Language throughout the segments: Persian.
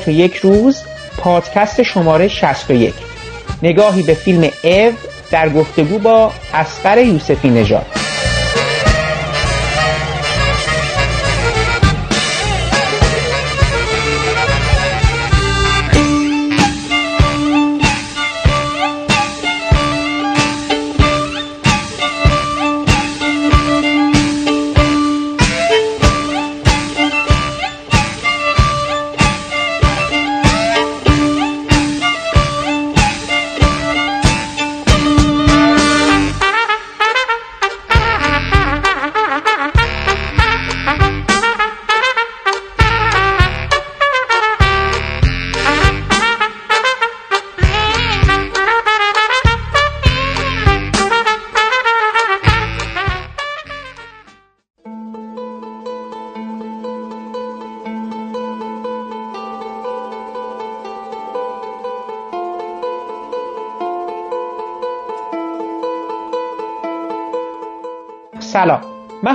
ابدیت یک روز پادکست شماره 61 نگاهی به فیلم او در گفتگو با اسقر یوسفی نژاد.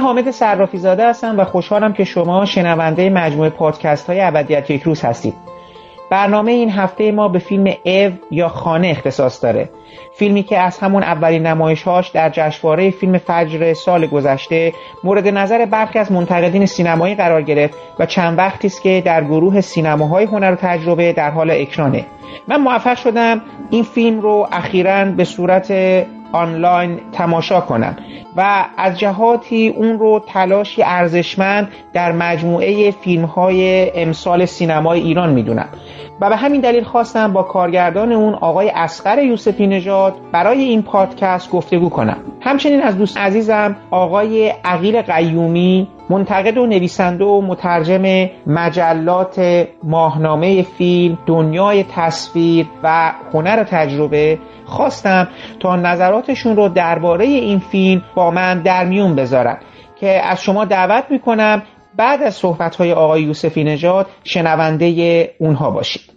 حامد صرافی زاده هستم و خوشحالم که شما شنونده مجموعه پادکست های ابدیت یک روز هستید. برنامه این هفته ما به فیلم او یا خانه اختصاص داره. فیلمی که از همون اولین نمایشهاش در جشنواره فیلم فجر سال گذشته مورد نظر برخی از منتقدین سینمایی قرار گرفت و چند وقتی است که در گروه سینماهای هنر و تجربه در حال اکرانه. من موفق شدم این فیلم رو اخیرا به صورت آنلاین تماشا کنم و از جهاتی اون رو تلاشی ارزشمند در مجموعه فیلم های امسال سینمای ایران می‌دونم. و به همین دلیل خواستم با کارگردان اون آقای اسقر یوسفی نژاد برای این پادکست گفتگو کنم. همچنین از دوست عزیزم آقای عقیل قیومی منتقد و نویسنده و مترجم مجلات ماهنامه فیلم دنیای تصویر و هنر تجربه خواستم تا نظراتشون رو درباره این فیلم با من در میون بذارن که از شما دعوت می‌کنم بعد از صحبتهای آقای یوسفی نژاد شنونده اونها باشید.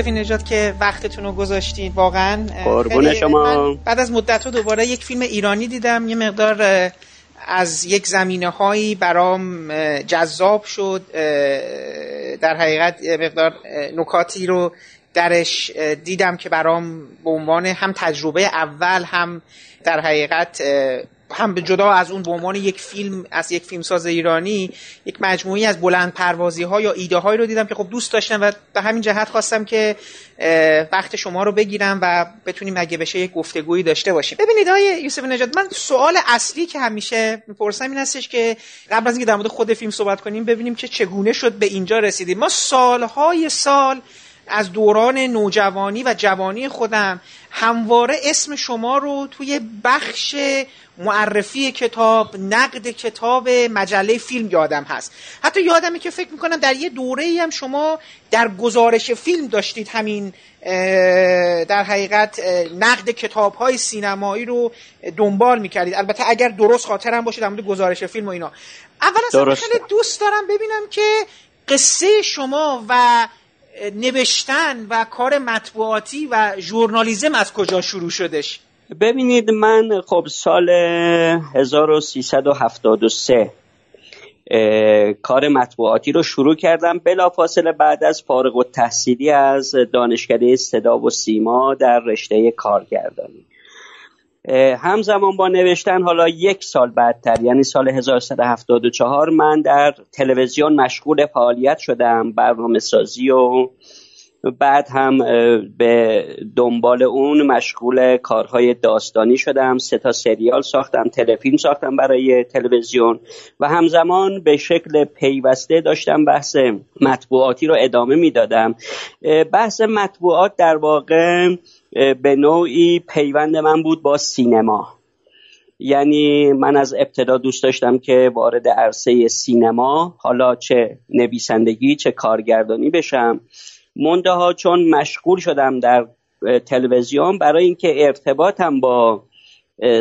یوسفی نجات که وقتتون رو گذاشتین واقعا قربون شما. بعد از مدت دوباره یک فیلم ایرانی دیدم یه مقدار از یک زمینه هایی برام جذاب شد در حقیقت مقدار نکاتی رو درش دیدم که برام به عنوان هم تجربه اول هم در حقیقت هم به جدا از اون به عنوان یک فیلم از یک فیلمساز ایرانی یک مجموعی از بلند پروازی ها یا ایده هایی رو دیدم که خب دوست داشتم و به همین جهت خواستم که وقت شما رو بگیرم و بتونیم اگه بشه یک گفتگویی داشته باشیم. ببینید های یوسف نجات من سوال اصلی که همیشه می‌پرسم این هستش که قبل از اینکه در مورد خود فیلم صحبت کنیم ببینیم که چگونه شد به اینجا رسیدیم. ما سالهای سال از دوران نوجوانی و جوانی خودم همواره اسم شما رو توی بخش معرفی کتاب نقد کتاب مجله فیلم یادم هست. حتی یادمه که فکر می‌کنم در یه دوره ای هم شما در گزارش فیلم داشتید همین در حقیقت نقد کتاب های سینمایی رو دنبال می‌کردید. البته اگر درست خاطرم باشه در مورد گزارش فیلم و اینا. اول از خیلی دوست دارم ببینم که قصه شما و نوشتن و کار مطبوعاتی و ژورنالیزم از کجا شروع شدش؟ ببینید من خب سال 1373 کار مطبوعاتی رو شروع کردم. بلافاصله بعد از فارغ و از دانشکده صدا و سیما در رشته کارگردانی. همزمان با نوشتن حالا یک سال بعدتر یعنی سال 1374 من در تلویزیون مشغول فعالیت شدم برنامه سازی و بعد هم به دنبال اون مشغول کارهای داستانی شدم سه تا سریال ساختم تلفیلم ساختم برای تلویزیون و همزمان به شکل پیوسته داشتم بحث مطبوعاتی رو ادامه می‌دادم. بحث مطبوعات در واقع به نوعی پیوند من بود با سینما. یعنی من از ابتدا دوست داشتم که وارد عرصه سینما حالا چه نویسندگی چه کارگردانی بشم. منتها چون مشغول شدم در تلویزیون برای اینکه ارتباطم با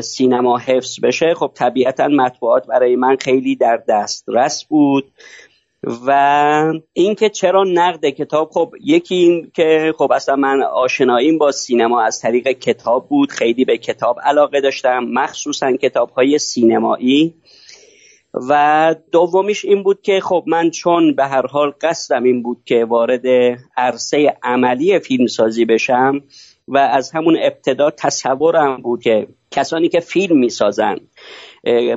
سینما حفظ بشه خب طبیعتا مطبوعات برای من خیلی در دسترس بود. و اینکه چرا نقد کتاب خب یکی این که خب اصلا من آشناییم با سینما از طریق کتاب بود خیلی به کتاب علاقه داشتم مخصوصا کتاب های سینمایی. و دومیش این بود که خب من چون به هر حال قصدم این بود که وارد عرصه عملی فیلمسازی بشم و از همون ابتدا تصورم بود که کسانی که فیلم می‌سازن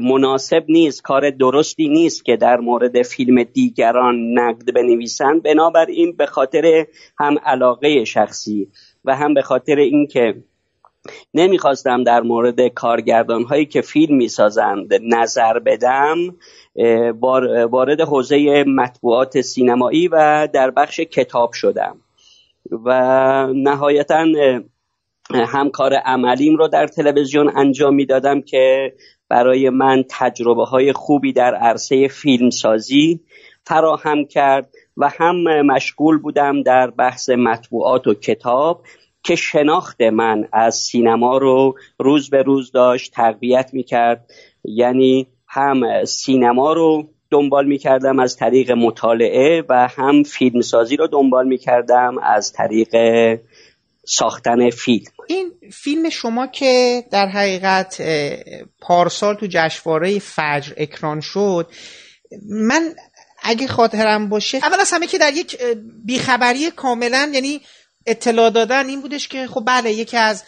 مناسب نیست کار درستی نیست که در مورد فیلم دیگران نقد بنویسند. بنابراین به خاطر هم علاقه شخصی و هم به خاطر اینکه نمی‌خواستم در مورد کارگردان هایی که فیلم می‌سازند نظر بدم وارد حوزه مطبوعات سینمایی و در بخش کتاب شدم. و نهایتا هم کار عملیم رو در تلویزیون انجام می‌دادم که برای من تجربه های خوبی در عرصه فیلمسازی فراهم کرد و هم مشغول بودم در بحث مطبوعات و کتاب که شناخت من از سینما رو روز به روز داشت تقویت می‌کرد. یعنی هم سینما رو دنبال می‌کردم از طریق مطالعه و هم فیلمسازی رو دنبال می‌کردم از طریق ساختن فیلم. این فیلم شما که در حقیقت پارسال تو جشنواره فجر اکران شد من اگه خاطرم باشه اول از همه که در یک بیخبری کاملا یعنی اطلاع دادن این بودش که خب بله یکی از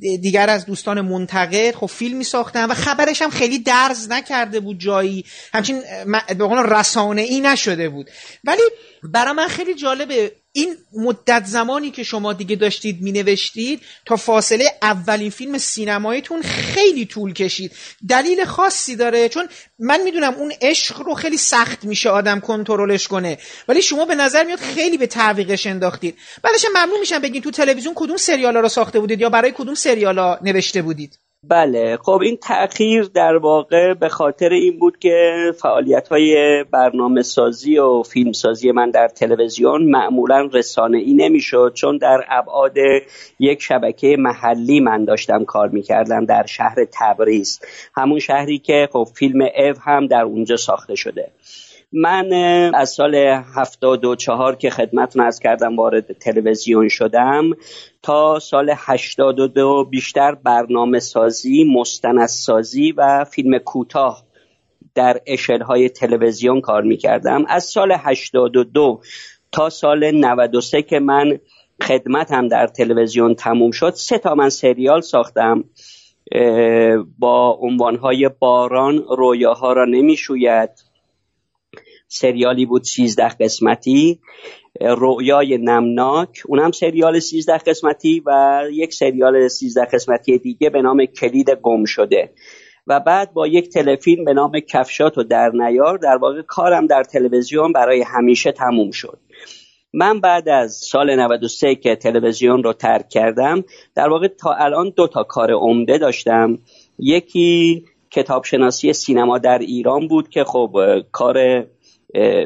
دیگر از دوستان منتقد خب فیلم می ساختن و خبرش هم خیلی درز نکرده بود جایی. همچین به قول رسانه ای نشده بود. ولی برای من خیلی جالبه. این مدت زمانی که شما دیگه داشتید می نوشتید تا فاصله اولین فیلم سینماییتون خیلی طول کشید. دلیل خاصی داره چون من می‌دونم اون عشق رو خیلی سخت میشه آدم کنترلش کنه. ولی شما به نظر میاد خیلی به تعویقش انداختید. بعدش ممنون میشم بگین تو تلویزیون کدوم سریالا رو ساخته بودید یا برای کدوم سریالا نوشته بودید. بله. خب این تأخیر در واقع به خاطر این بود که فعالیت های برنامه سازی و فیلم سازی من در تلویزیون معمولا رسانه ای نمی‌شد چون در ابعاد یک شبکه محلی من داشتم کار می‌کردم در شهر تبریز. همون شهری که خب فیلم او هم در اونجا ساخته شده. من از سال 74 که خدمت از کردم وارد تلویزیون شدم تا سال 82 بیشتر برنامه سازی، سازی و فیلم کوتاه در اشل های تلویزیون کار می کردم از سال 82 تا سال 93 که من خدمتم در تلویزیون تموم شد سه تا من سریال ساختم با عنوانهای باران رویاها را نمی‌شوید. سریالی بود سیزده قسمتی. رویای نمناک اونم سریال سیزده قسمتی و یک سریال سیزده قسمتی دیگه به نام کلید گم شده. و بعد با یک تلفیلم به نام کفشات و در نیار در واقع کارم در تلویزیون برای همیشه تموم شد. من بعد از سال 93 که تلویزیون رو ترک کردم در واقع تا الان دو تا کار عمده داشتم. یکی کتابشناسی سینما در ایران بود که خب کار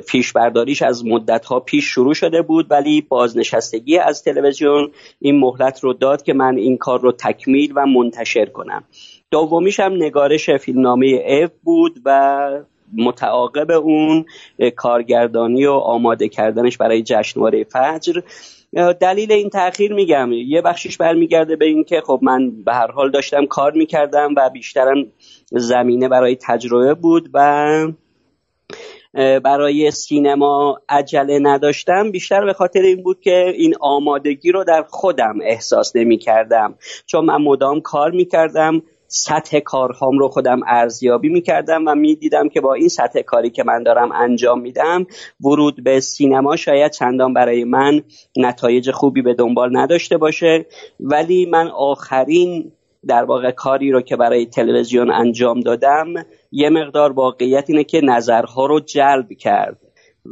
پیش برداریش از مدت ها پیش شروع شده بود ولی بازنشستگی از تلویزیون این مهلت رو داد که من این کار رو تکمیل و منتشر کنم. دومیش هم نگارش فیلمنامه اف بود و متعاقب اون کارگردانی و آماده کردنش برای جشنواره فجر. دلیل این تاخیر میگم یه بخشیش برمیگرده به اینکه خب من به هر حال داشتم کار می‌کردم و بیشترم زمینه برای تجربه بود و برای سینما عجله نداشتم. بیشتر به خاطر این بود که این آمادگی رو در خودم احساس نمی کردم چون من مدام کار می کردم سطح کارهام رو خودم ارزیابی می کردم و می دیدم که با این سطح کاری که من دارم انجام میدم ورود به سینما شاید چندان برای من نتایج خوبی به دنبال نداشته باشه. ولی من آخرین در واقع کاری رو که برای تلویزیون انجام دادم یه مقدار واقعیت اینه که نظرها رو جلب کرد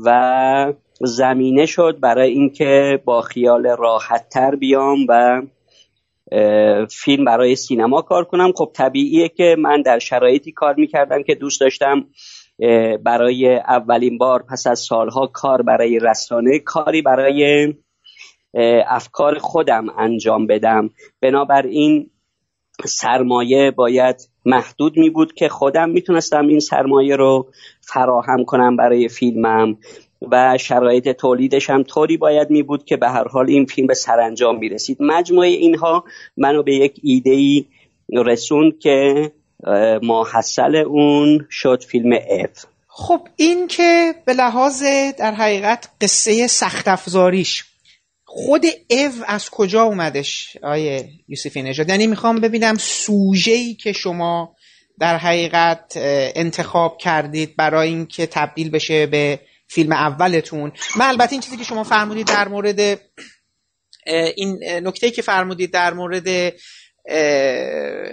و زمینه شد برای اینکه با خیال راحت تر بیام و فیلم برای سینما کار کنم. خب طبیعیه که من در شرایطی کار می‌کردم که دوست داشتم برای اولین بار پس از سالها کار برای رسانه کاری برای افکار خودم انجام بدم. بنابراین سرمایه باید محدود می بود که خودم می‌تونستم این سرمایه رو فراهم کنم برای فیلمم و شرایط تولیدش هم طوری باید می بود که به هر حال این فیلم به سرانجام می رسید مجموعه اینها منو به یک ایده ای رسوند که ماحصل اون شد فیلم اف خب این که به لحاظ در حقیقت قصه سخت افزاریش خود او از کجا اومدش آیه یوسفی نژاد؟ یعنی می‌خوام ببینم سوژه‌ای که شما در حقیقت انتخاب کردید برای اینکه تبدیل بشه به فیلم اولتون. من البته این چیزی که شما فرمودید در مورد این نکته که فرمودید در مورد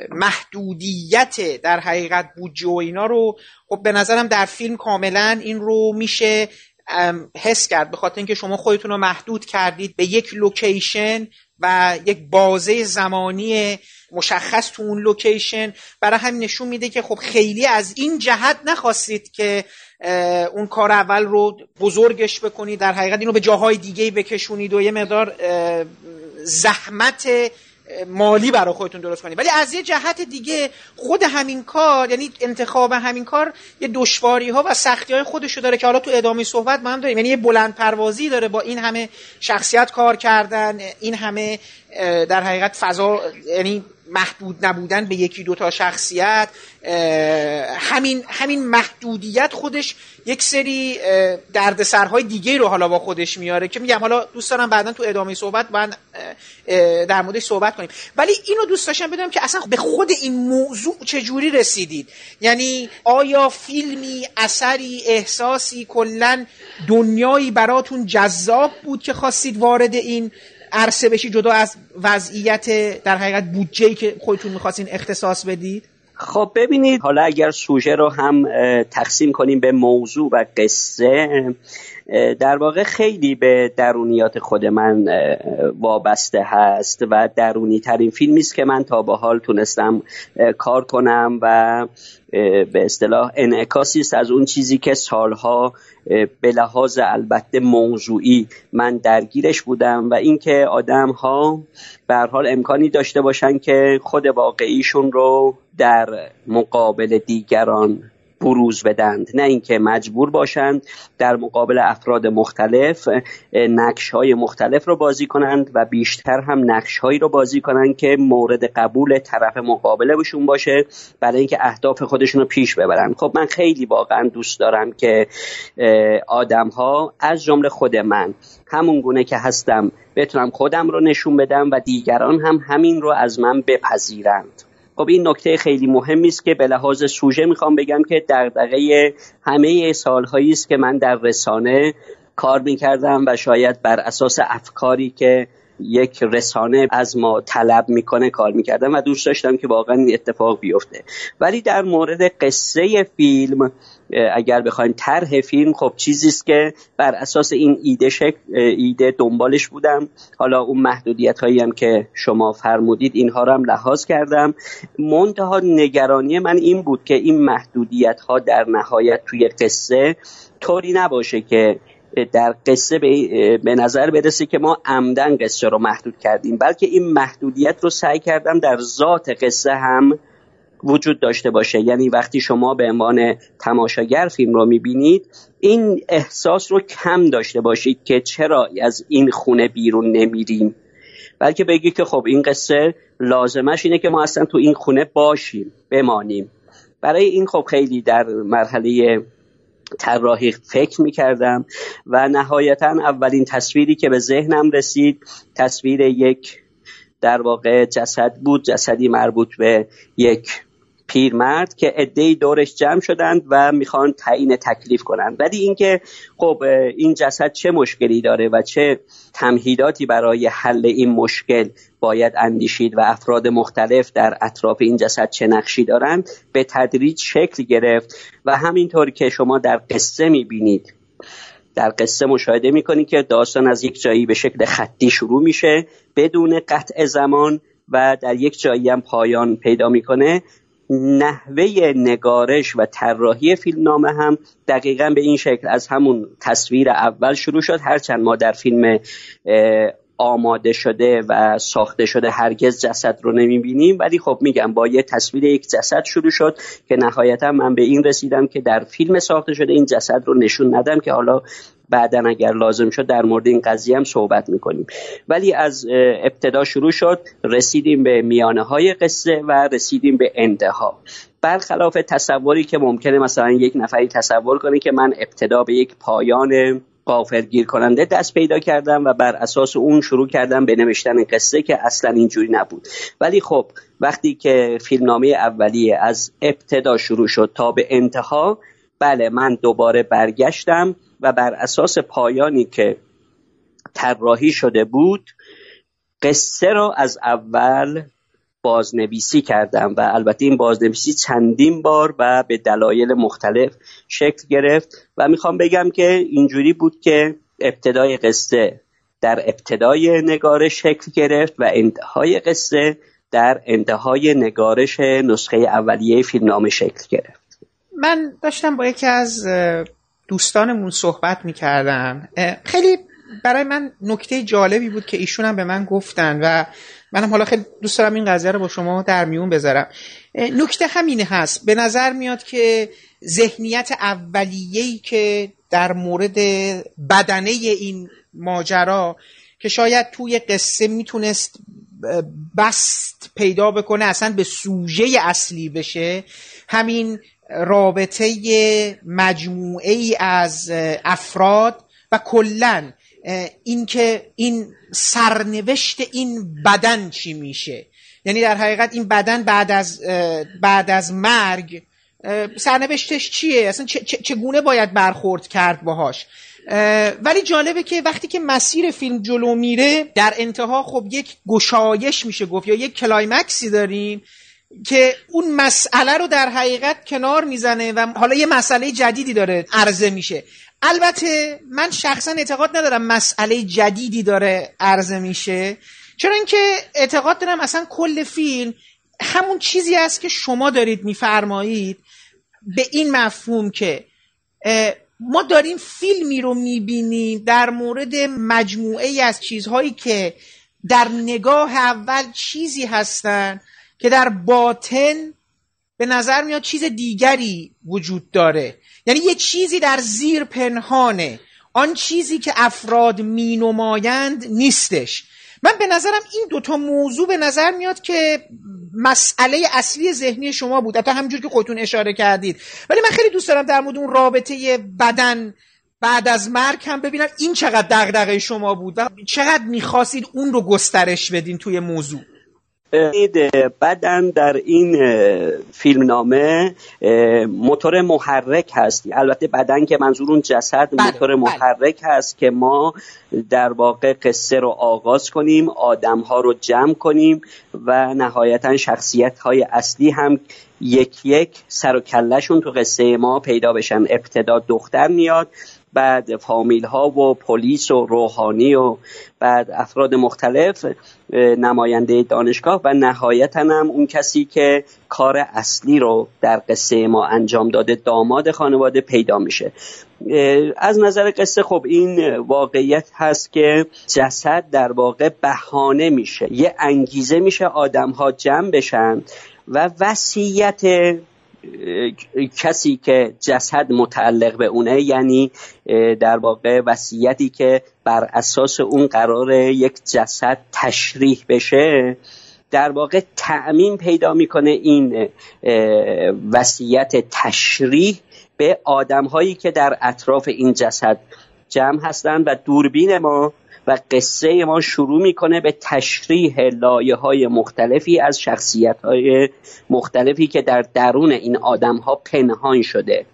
محدودیت در حقیقت بودجه و اینا رو خب به نظرم در فیلم کاملا این رو میشه حس کرد به خاطر اینکه شما خودتون رو محدود کردید به یک لوکیشن و یک بازه زمانی مشخص تو اون لوکیشن. برای همین نشون میده که خب خیلی از این جهت نخواستید که اون کار اول رو بزرگش بکنید. در حقیقت اینو به جاهای دیگه بکشونید و یه مقدار زحمت مالی برای خودتون درست کنید ولی از یه جهت دیگه خود همین کار یعنی انتخاب همین کار یه دشواری ها و سختی های خودشو داره که حالا تو ادامه صحبت ما هم داریم. یعنی یه بلند پروازی داره با این همه شخصیت کار کردن این همه در حقیقت فضا یعنی محدود نبودن به یکی دوتا شخصیت همین همین محدودیت خودش یک سری دردسرهای دیگه رو حالا با خودش میاره که میگم حالا دوست دارم بعدا تو ادامه صحبت من در موردش صحبت کنیم. ولی اینو دوست داشتم بدونم که اصلا به خود این موضوع چجوری رسیدید؟ یعنی آیا فیلمی اثری احساسی کلا دنیایی براتون جذاب بود که خواستید وارد این عرصه بشی جدا از وضعیت در حقیقت بودجه که خودتون می‌خواستین اختصاص بدید؟ خب ببینید حالا اگر سوژه رو هم تقسیم کنیم به موضوع و قصه در واقع خیلی به درونیات خود من وابسته هست و درونی ترین فیلمی است که من تا به حال تونستم کار کنم و به اصطلاح انعکاسی است از اون چیزی که سالها به لحاظ البته موضوعی من درگیرش بودم و اینکه آدم ها به حال امکانی داشته باشن که خود واقعیشون رو در مقابل دیگران بروز بدند. نه اینکه مجبور باشند در مقابل افراد مختلف نقش های مختلف رو بازی کنند و بیشتر هم نقش هایی رو بازی کنند که مورد قبول طرف مقابله بشون باشه برای اینکه اهداف خودشون رو پیش ببرن. خب من خیلی واقعا دوست دارم که آدم ها از جمله خود من همون گونه که هستم بتونم خودم رو نشون بدم و دیگران هم همین رو از من بپذیرند. خب این نکته خیلی مهمی است که به لحاظ سوژه می‌خوام بگم که دغدغه همه سالهایی است که من در رسانه کار می‌کردم و شاید بر اساس افکاری که یک رسانه از ما طلب می‌کنه کار می‌کردم و دوست داشتم که واقعا این اتفاق بیفته. ولی در مورد قصه فیلم اگر بخوایم طرح فیلم خب چیزی است که بر اساس این ایده شک... ایده دنبالش بودم. حالا اون محدودیت هایی هم که شما فرمودید اینها رو هم لحاظ کردم. منتها نگرانی من این بود که این محدودیت ها در نهایت توی قصه طوری نباشه که در قصه به نظر برسه که ما عمدن قصه رو محدود کردیم بلکه این محدودیت رو سعی کردم در ذات قصه هم وجود داشته باشه. یعنی وقتی شما به عنوان تماشاگر فیلم رو می‌بینید این احساس رو کم داشته باشید که چرا از این خونه بیرون نمیریم. بلکه بگید که خب این قصه لازمش اینه که ما اصلا تو این خونه باشیم بمانیم. برای این خب خیلی در مرحله طراحی فکر می‌کردم و نهایتا اولین تصویری که به ذهنم رسید تصویر یک در واقع جسد بود جسدی مربوط به یک پیرمرد که عدهای دورش جمع شدند و می‌خوان تعیین تکلیف کنند. ولی اینکه خب این جسد چه مشکلی داره و چه تمهیداتی برای حل این مشکل باید اندیشید و افراد مختلف در اطراف این جسد چه نقشی دارند به تدریج شکل گرفت و همینطور که شما در قصه می‌بینید در قصه مشاهده می‌کنید که داستان از یک جایی به شکل خطی شروع میشه بدون قطع زمان و در یک جایی هم پایان پیدا می‌کنه. نحوه نگارش و طراحی فیلمنامه هم دقیقا به این شکل از همون تصویر اول شروع شد. هرچند ما در فیلم آماده شده و ساخته شده هرگز جسد رو نمی‌بینیم ولی خب میگم با یه تصویر یک جسد شروع شد که نهایتا من به این رسیدم که در فیلم ساخته شده این جسد رو نشون ندم که حالا بعدا اگر لازم شد در مورد این قضیه هم صحبت می‌کنیم. ولی از ابتدا شروع شد رسیدیم به میانه های قصه و رسیدیم به انتها. برخلاف تصوری که ممکنه مثلا یک نفری تصور کنه که من ابتدا به یک پایان قافلگیر کننده دست پیدا کردم و بر اساس اون شروع کردم به نوشتن قصه که اصلا اینجوری نبود. ولی خب وقتی که فیلمنامه اولیه از ابتدا شروع شد تا به انتها بله من دوباره برگشتم. و بر اساس پایانی که طراحی شده بود قصه را از اول بازنویسی کردم و البته این بازنویسی چندین بار و به دلایل مختلف شکل گرفت و می‌خوام بگم که اینجوری بود که ابتدای قصه در ابتدای نگارش شکل گرفت و انتهای قصه در انتهای نگارش نسخه اولیه فیلمنامه شکل گرفت. من داشتم با یکی از دوستانمون صحبت می‌کردم خیلی برای من نکته جالبی بود که ایشون هم به من گفتن و منم حالا خیلی دوست دارم این قضیه رو با شما در میون بذارم. نکته همینه هست. به نظر میاد که ذهنیت اولیه‌ای که در مورد بدنه این ماجرا که شاید توی قصه می‌تونست بست پیدا بکنه اصلا به سوژه اصلی بشه همین رابطه مجموعه ای از افراد و کلا اینکه این سرنوشت این بدن چی میشه. یعنی در حقیقت این بدن بعد از بعد از مرگ سرنوشتش چیه؟ اصلا چگونه باید برخورد کرد باهاش؟ ولی جالبه که وقتی که مسیر فیلم جلو میره در انتها خب یک گشایش میشه گفت یا یک کلایمکسی داریم که اون مسئله رو در حقیقت کنار می‌زنه و حالا یه مسئله جدیدی داره عرضه میشه. البته من شخصا اعتقاد ندارم مسئله جدیدی داره عرضه میشه. چرا اینکه اعتقاد دارم اصلا کل فیلم همون چیزی است که شما دارید میفرمایید به این مفهوم که ما داریم فیلمی رو می‌بینیم در مورد مجموعه ای از چیزهایی که در نگاه اول چیزی هستن که در باطن به نظر میاد چیز دیگری وجود داره. یعنی یه چیزی در زیر پنهانه. آن چیزی که افراد مینمایند نیستش. من به نظرم این دوتا موضوع به نظر میاد که مسئله اصلی ذهنی شما بود. حتی همجور که خودتون اشاره کردید. ولی من خیلی دوست دارم در مورد اون رابطه بدن بعد از مرگ هم ببینم این چقدر دغدغه شما بود و چقدر می‌خواستید اون رو گسترش بدین توی موضوع. بدن در این فیلمنامه موتور محرک هست البته بدن که منظور اون جسد بله، موتور بله. محرک هست که ما در واقع قصه رو آغاز کنیم آدم ها رو جمع کنیم و نهایتا شخصیت های اصلی هم یک یک سر و کلشون تو قصه ما پیدا بشن. ابتدا دختر میاد بعد فامیل ها و پلیس و روحانی و بعد افراد مختلف نماینده دانشگاه و نهایتا هم اون کسی که کار اصلی رو در قصه ما انجام داده داماد خانواده پیدا میشه. از نظر قصه خب این واقعیت هست که جسد در واقع بهانه میشه. یه انگیزه میشه آدم ها جمع بشن و وصیت کسی که جسد متعلق به اونه یعنی در واقع وصیتی که بر اساس اون قرار یک جسد تشریح بشه در واقع تأمین پیدا می‌کنه این وصیت تشریح به آدم هایی که در اطراف این جسد جمع هستند و دوربین ما و قصه ما شروع می‌کنه به تشریح لایه های مختلفی از شخصیت های مختلفی که در درون این آدم ها پنهان شده.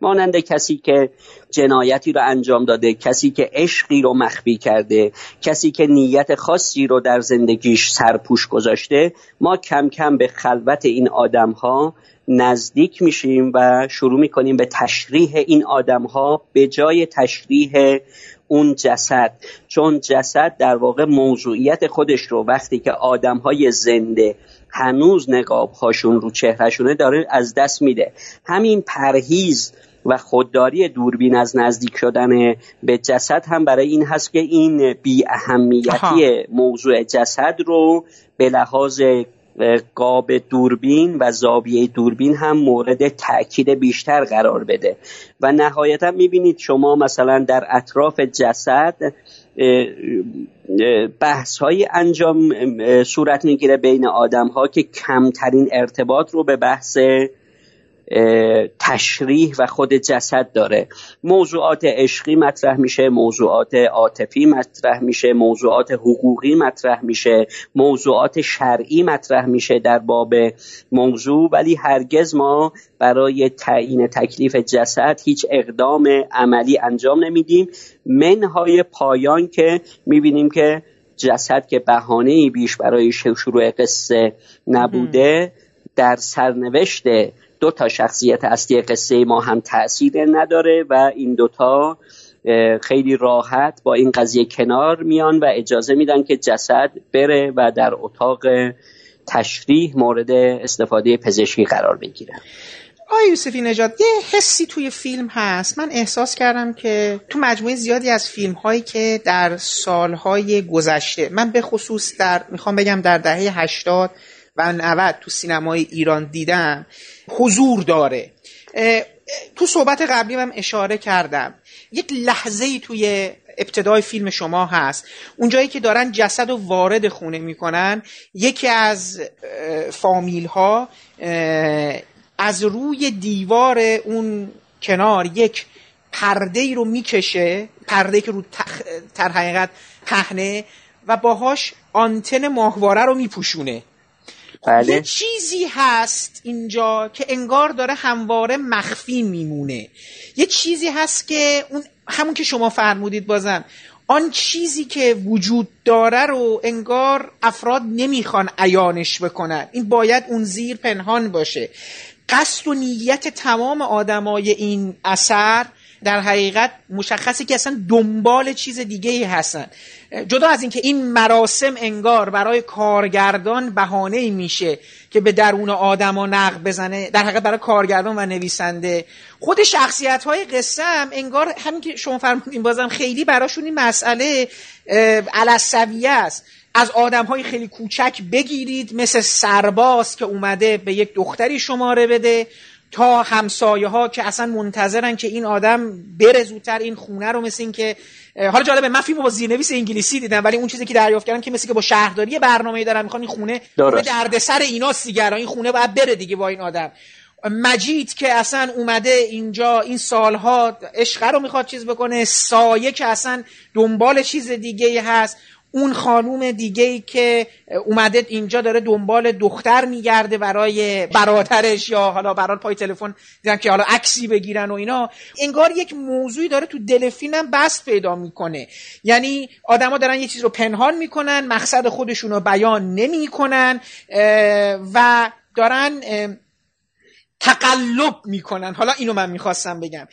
مانند کسی که جنایتی رو انجام داده کسی که عشقی رو مخفی کرده کسی که نیت خاصی رو در زندگیش سرپوش گذاشته ما کم کم به خلوت این آدم ها نزدیک میشیم و شروع می‌کنیم به تشریح این آدم ها به جای تشریح اون جسد چون جسد در واقع موضوعیت خودش رو وقتی که آدم های زنده هنوز نقاب هاشون رو چهرهشونه داره از دست میده. همین پرهیز و خودداری دوربین از نزدیک شدن به جسد هم برای این هست که این بی اهمیتی موضوع جسد رو به لحاظ قاب دوربین و زاویه دوربین هم مورد تاکید بیشتر قرار بده. و نهایتا می‌بینید شما مثلا در اطراف جسد بحث های انجام صورت می‌گیره بین آدم ها که کمترین ارتباط رو به بحث تشریح و خود جسد داره. موضوعات عشقی مطرح میشه موضوعات عاطفی مطرح میشه موضوعات حقوقی مطرح میشه موضوعات شرعی مطرح میشه در باب موضوع ولی هرگز ما برای تعیین تکلیف جسد هیچ اقدام عملی انجام نمیدیم. منهای پایان که می‌بینیم که جسد که بهانه بیش برای شروع قصه نبوده در سرنوشت دو تا شخصیت اصلی قصه ما هم تاثیر نداره و این دوتا خیلی راحت با این قضیه کنار میان و اجازه میدن که جسد بره و در اتاق تشریح مورد استفاده پزشکی قرار بگیره. آی یوسفی نجات یه حسی توی فیلم هست. من احساس کردم که تو مجموعه زیادی از فیلم هایی که در سالهای گذشته من به خصوص در می‌خوام بگم در دهه 80 و 90 تو سینمای ایران دیدم حضور داره. تو صحبت قبلی هم اشاره کردم. یک لحظه ای توی ابتدای فیلم شما هست. اونجایی که دارن جسد و وارد خونه می‌کنن یکی از فامیل ها از روی دیوار اون کنار یک پرده ای رو می‌کشه پرده که رو تخ... تر حقیقت پهنه و باهاش آنتن ماهواره رو میپوشونه. بله. یه چیزی هست اینجا که انگار داره همواره مخفی میمونه. یه چیزی هست که اون همون که شما فرمودید بازم. آن چیزی که وجود داره رو انگار افراد نمی‌خوان عیانش بکنن. این باید اون زیر پنهان باشه. قصد و نیت تمام آدمای این اثر در حقیقت مشخصه که اصلا دنبال چیز دیگه ای هستن. جدا از اینکه این مراسم انگار برای کارگردان بهانه میشه که به درون آدما نقد بزنه در حقیقت برای کارگردان و نویسنده. خود شخصیت های قصه هم انگار همین که شما فرمودین بازم خیلی براشون این مسئله علصویه است. از آدم های خیلی کوچک بگیرید مثل سرباز که اومده به یک دختری شماره بده. تا همسایه ها که اصلا منتظرن که این آدم بره زودتر این خونه رو مثل این که حالا جالبه من فیلمو با زیرنویس انگلیسی دیدم ولی اون چیزی که دریافت کردم که مثل که با شهرداری برنامه‌ای دارن می‌خوان این خونه به دردسر اینا دیگه این خونه باید بره دیگه با این آدم. مجید که اصلا اومده اینجا این سالها عشق رو می‌خواد چیز بکنه سایه که اصلا دنبال چیز دیگه هست. اون خانوم دیگه ای که اومده اینجا داره دنبال دختر میگرده برای برادرش یا حالا برای پای تلفن دیدن که حالا عکسی بگیرن و اینا. انگار یک موضوعی داره تو دل فیلم بست پیدا می‌کنه. یعنی آدما دارن یه چیز رو پنهان می‌کنن مقصد خودشون رو بیان نمی‌کنن و دارن تقلب می‌کنن. حالا اینو من می‌خواستم بگم.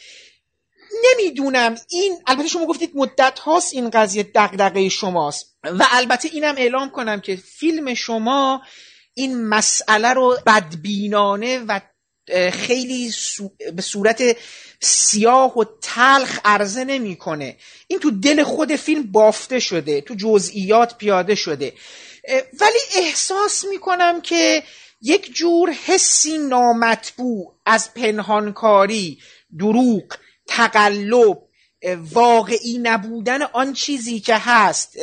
نمی‌دونم. این البته شما گفتید مدت هاست این قضیه دقدقه شماست. و البته اینم اعلام کنم که فیلم شما این مسئله رو بدبینانه و خیلی به صورت سیاه و تلخ عرضه نمی‌کنه. این تو دل خود فیلم بافته شده تو جزئیات پیاده شده. ولی احساس می‌کنم که یک جور حسی نامطبوع از پنهانکاری دروغ تقلب واقعی نبودن آن چیزی که هست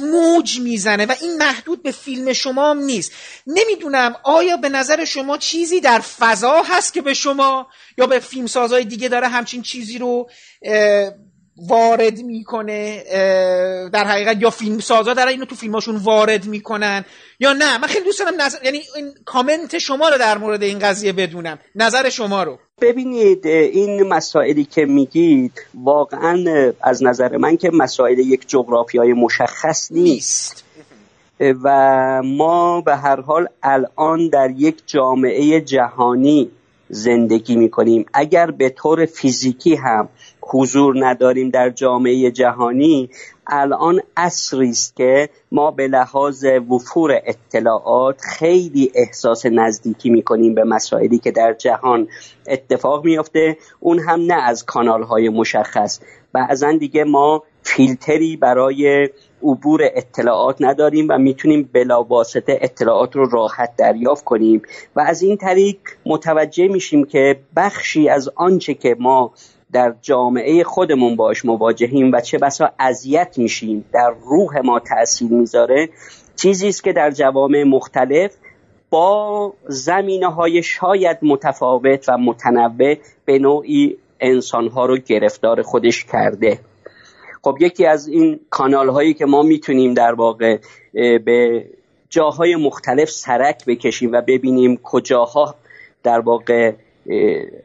موج می‌زنه و این محدود به فیلم شما هم نیست. نمی‌دونم آیا به نظر شما چیزی در فضا هست که به شما یا به فیلمسازهای دیگه داره همچین چیزی رو وارد می‌کنه در حقیقت یا فیلم سازا در اینو تو فیلماشون وارد می‌کنن یا نه؟ من خیلی دوست دارم نظر... یعنی این کامنت شما رو در مورد این قضیه بدونم. نظر شما رو. ببینید این مسائلی که میگید واقعا از نظر من که مسائل یک جغرافیای مشخص نیست. و ما به هر حال الان در یک جامعه جهانی زندگی می‌کنیم. اگر به طور فیزیکی هم حضور نداریم در جامعه جهانی الان عصری است که ما به لحاظ وفور اطلاعات خیلی احساس نزدیکی می‌کنیم به مسائلی که در جهان اتفاق میافته. اون هم نه از کانال های مشخص. بعضا دیگه ما فیلتری برای عبور اطلاعات نداریم و می‌تونیم بلاواسطه اطلاعات رو راحت دریافت کنیم. و از این طریق متوجه میشیم که بخشی از آنچه که ما در جامعه خودمون باش مواجهیم و چه بسا اذیت میشیم در روح ما تاثیر می‌ذاره چیزی است که در جوامع مختلف با زمینه های شاید متفاوت و متنوع به نوعی انسانها رو گرفتار خودش کرده. خب یکی از این کانال هایی که ما می‌تونیم در واقع به جاهای مختلف سرک بکشیم و ببینیم کجاها در واقع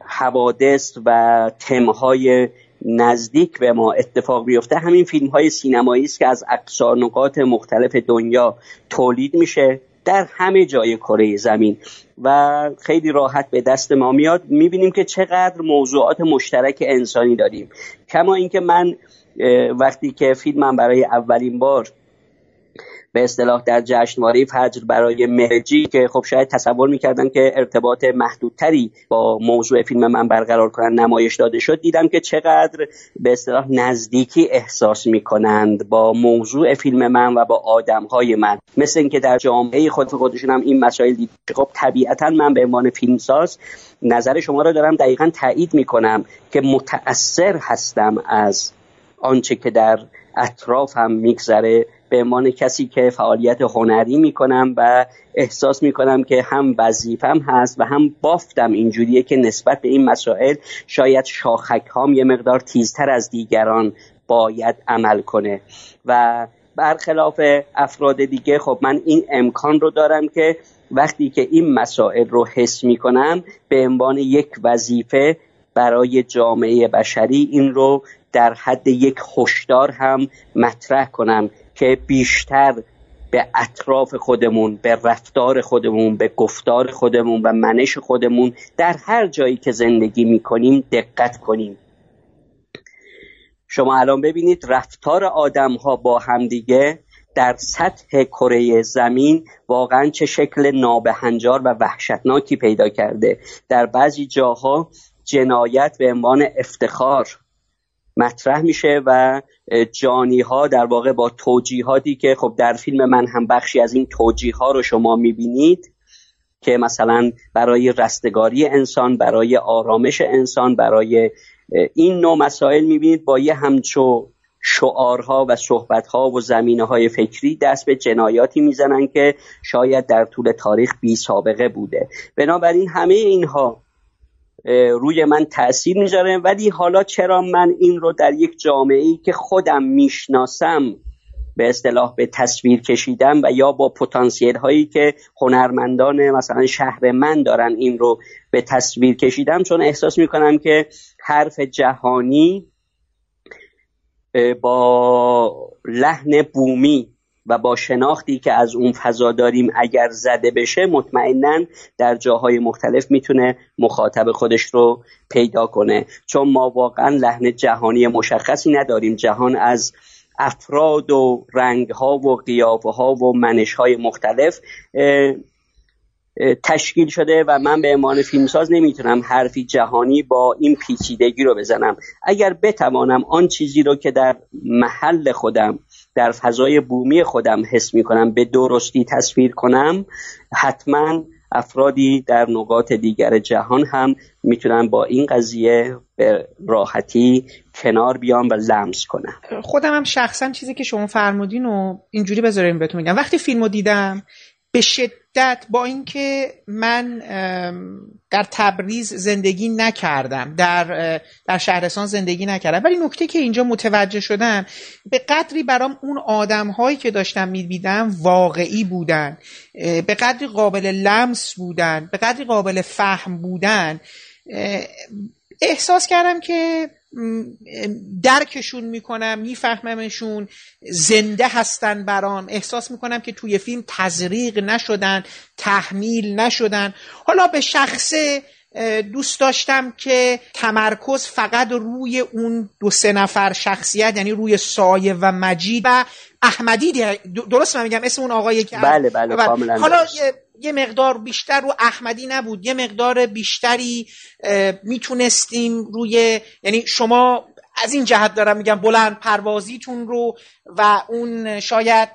حوادث و تمهای نزدیک به ما اتفاق بیفته. همین فیلم های سینمایی است که از اقصا نقاط مختلف دنیا تولید میشه در همه جای کره زمین و خیلی راحت به دست ما میاد. می‌بینیم که چقدر موضوعات مشترک انسانی داریم. کما اینکه من وقتی که فیلمم برای اولین بار به اصطلاح در جشنواره فجر برای مهرجی که خب شاید تصور می‌کردن که ارتباط محدودتری با موضوع فیلم من برقرار کنن نمایش داده شد دیدم که چقدر به اصطلاح نزدیکی احساس می‌کنند با موضوع فیلم من و با آدمهای من. مثل اینکه در جامعه خود خودشون هم این مسائل دید. خب طبیعتا من به عنوان فیلمساز نظر شما رو دارم دقیقا تایید می‌کنم که متأثر هستم از آنچه که در اطراف هم میگذره. به عنوان کسی که فعالیت هنری می‌کنم و احساس می‌کنم که هم وظیفم هست و هم بافتم اینجوریه که نسبت به این مسائل شاید شاخک هام یه مقدار تیزتر از دیگران باید عمل کنه. و برخلاف افراد دیگه خب من این امکان رو دارم که وقتی که این مسائل رو حس می‌کنم به عنوان یک وظیفه برای جامعه بشری این رو در حد یک هشدار هم مطرح کنم. که بیشتر به اطراف خودمون به رفتار خودمون به گفتار خودمون و منش خودمون در هر جایی که زندگی می‌کنیم دقت کنیم. شما الان ببینید رفتار آدم ها با همدیگه در سطح کره زمین واقعا چه شکل نابهنجار و وحشتناکی پیدا کرده. در بعضی جاها جنایت به عنوان افتخار. مطرح میشه و جانی ها در واقع با توجیهاتی که خب در فیلم من هم بخشی از این توجیه ها رو شما می‌بینید که مثلا برای رستگاری انسان برای آرامش انسان برای این نوع مسائل می‌بینید با یه همچو شعارها و صحبتها و زمینه های فکری دست به جنایاتی می‌زنن که شاید در طول تاریخ بی سابقه بوده. بنابراین همه اینها روی من تاثیر می‌ذاره. ولی حالا چرا من این رو در یک جامعه ای که خودم می‌شناسم به اصطلاح به تصویر کشیدن و یا با پتانسیل هایی که هنرمندان مثلا شهر من دارن این رو به تصویر کشیدم چون احساس می‌کنم که حرف جهانی با لحن بومی و با شناختی که از اون فضا داریم اگر زده بشه مطمئنا در جاهای مختلف می‌تونه مخاطب خودش رو پیدا کنه. چون ما واقعا لحن جهانی مشخصی نداریم. جهان از افراد و رنگ ها و قیافه ها و منش های مختلف تشکیل شده و من به عنوان فیلمساز نمی‌تونم حرفی جهانی با این پیچیدگی رو بزنم. اگر بتوانم آن چیزی رو که در محل خودم در فضای بومی خودم حس می‌کنم به درستی تصویر کنم حتما افرادی در نقاط دیگر جهان هم می‌تونن با این قضیه به راحتی کنار بیان و لمس کنن. خودم هم شخصا چیزی که شما فرمودین و اینجوری بذاریم بهتون میگم. وقتی فیلمو دیدم به شدت با اینکه من در تبریز زندگی نکردم در در شهرستان زندگی نکردم. ولی نکته که اینجا متوجه شدم به قدری برام اون آدم هایی که داشتم می‌دیدم واقعی بودن به قدری قابل لمس بودن به قدری قابل فهم بودن. احساس کردم که درکشون می‌کنم میفهممشون زنده هستن برام. احساس می‌کنم که توی فیلم تزریق نشدن تحمیل نشدن. حالا به شخصه دوست داشتم که تمرکز فقط روی اون دو سه نفر شخصیت یعنی روی سایه و مجید و احمدی. درست من میگم؟ اسم اون آقایی که بله بله, بله. حالا یه مقدار بیشتر رو احمدی نبود یه مقدار بیشتری می‌تونستیم روی یعنی شما از این جهت دارم میگم بلند پروازیتون رو و اون شاید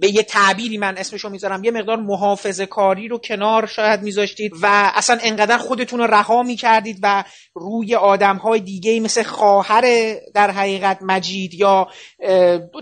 به یه تعبیری من اسمشو می‌ذارم. یه مقدار محافظه کاری رو کنار شاید میذاشتید و اصلا انقدر خودتون رو رها می‌کردید و روی آدم های دیگه مثل خواهر در حقیقت مجید یا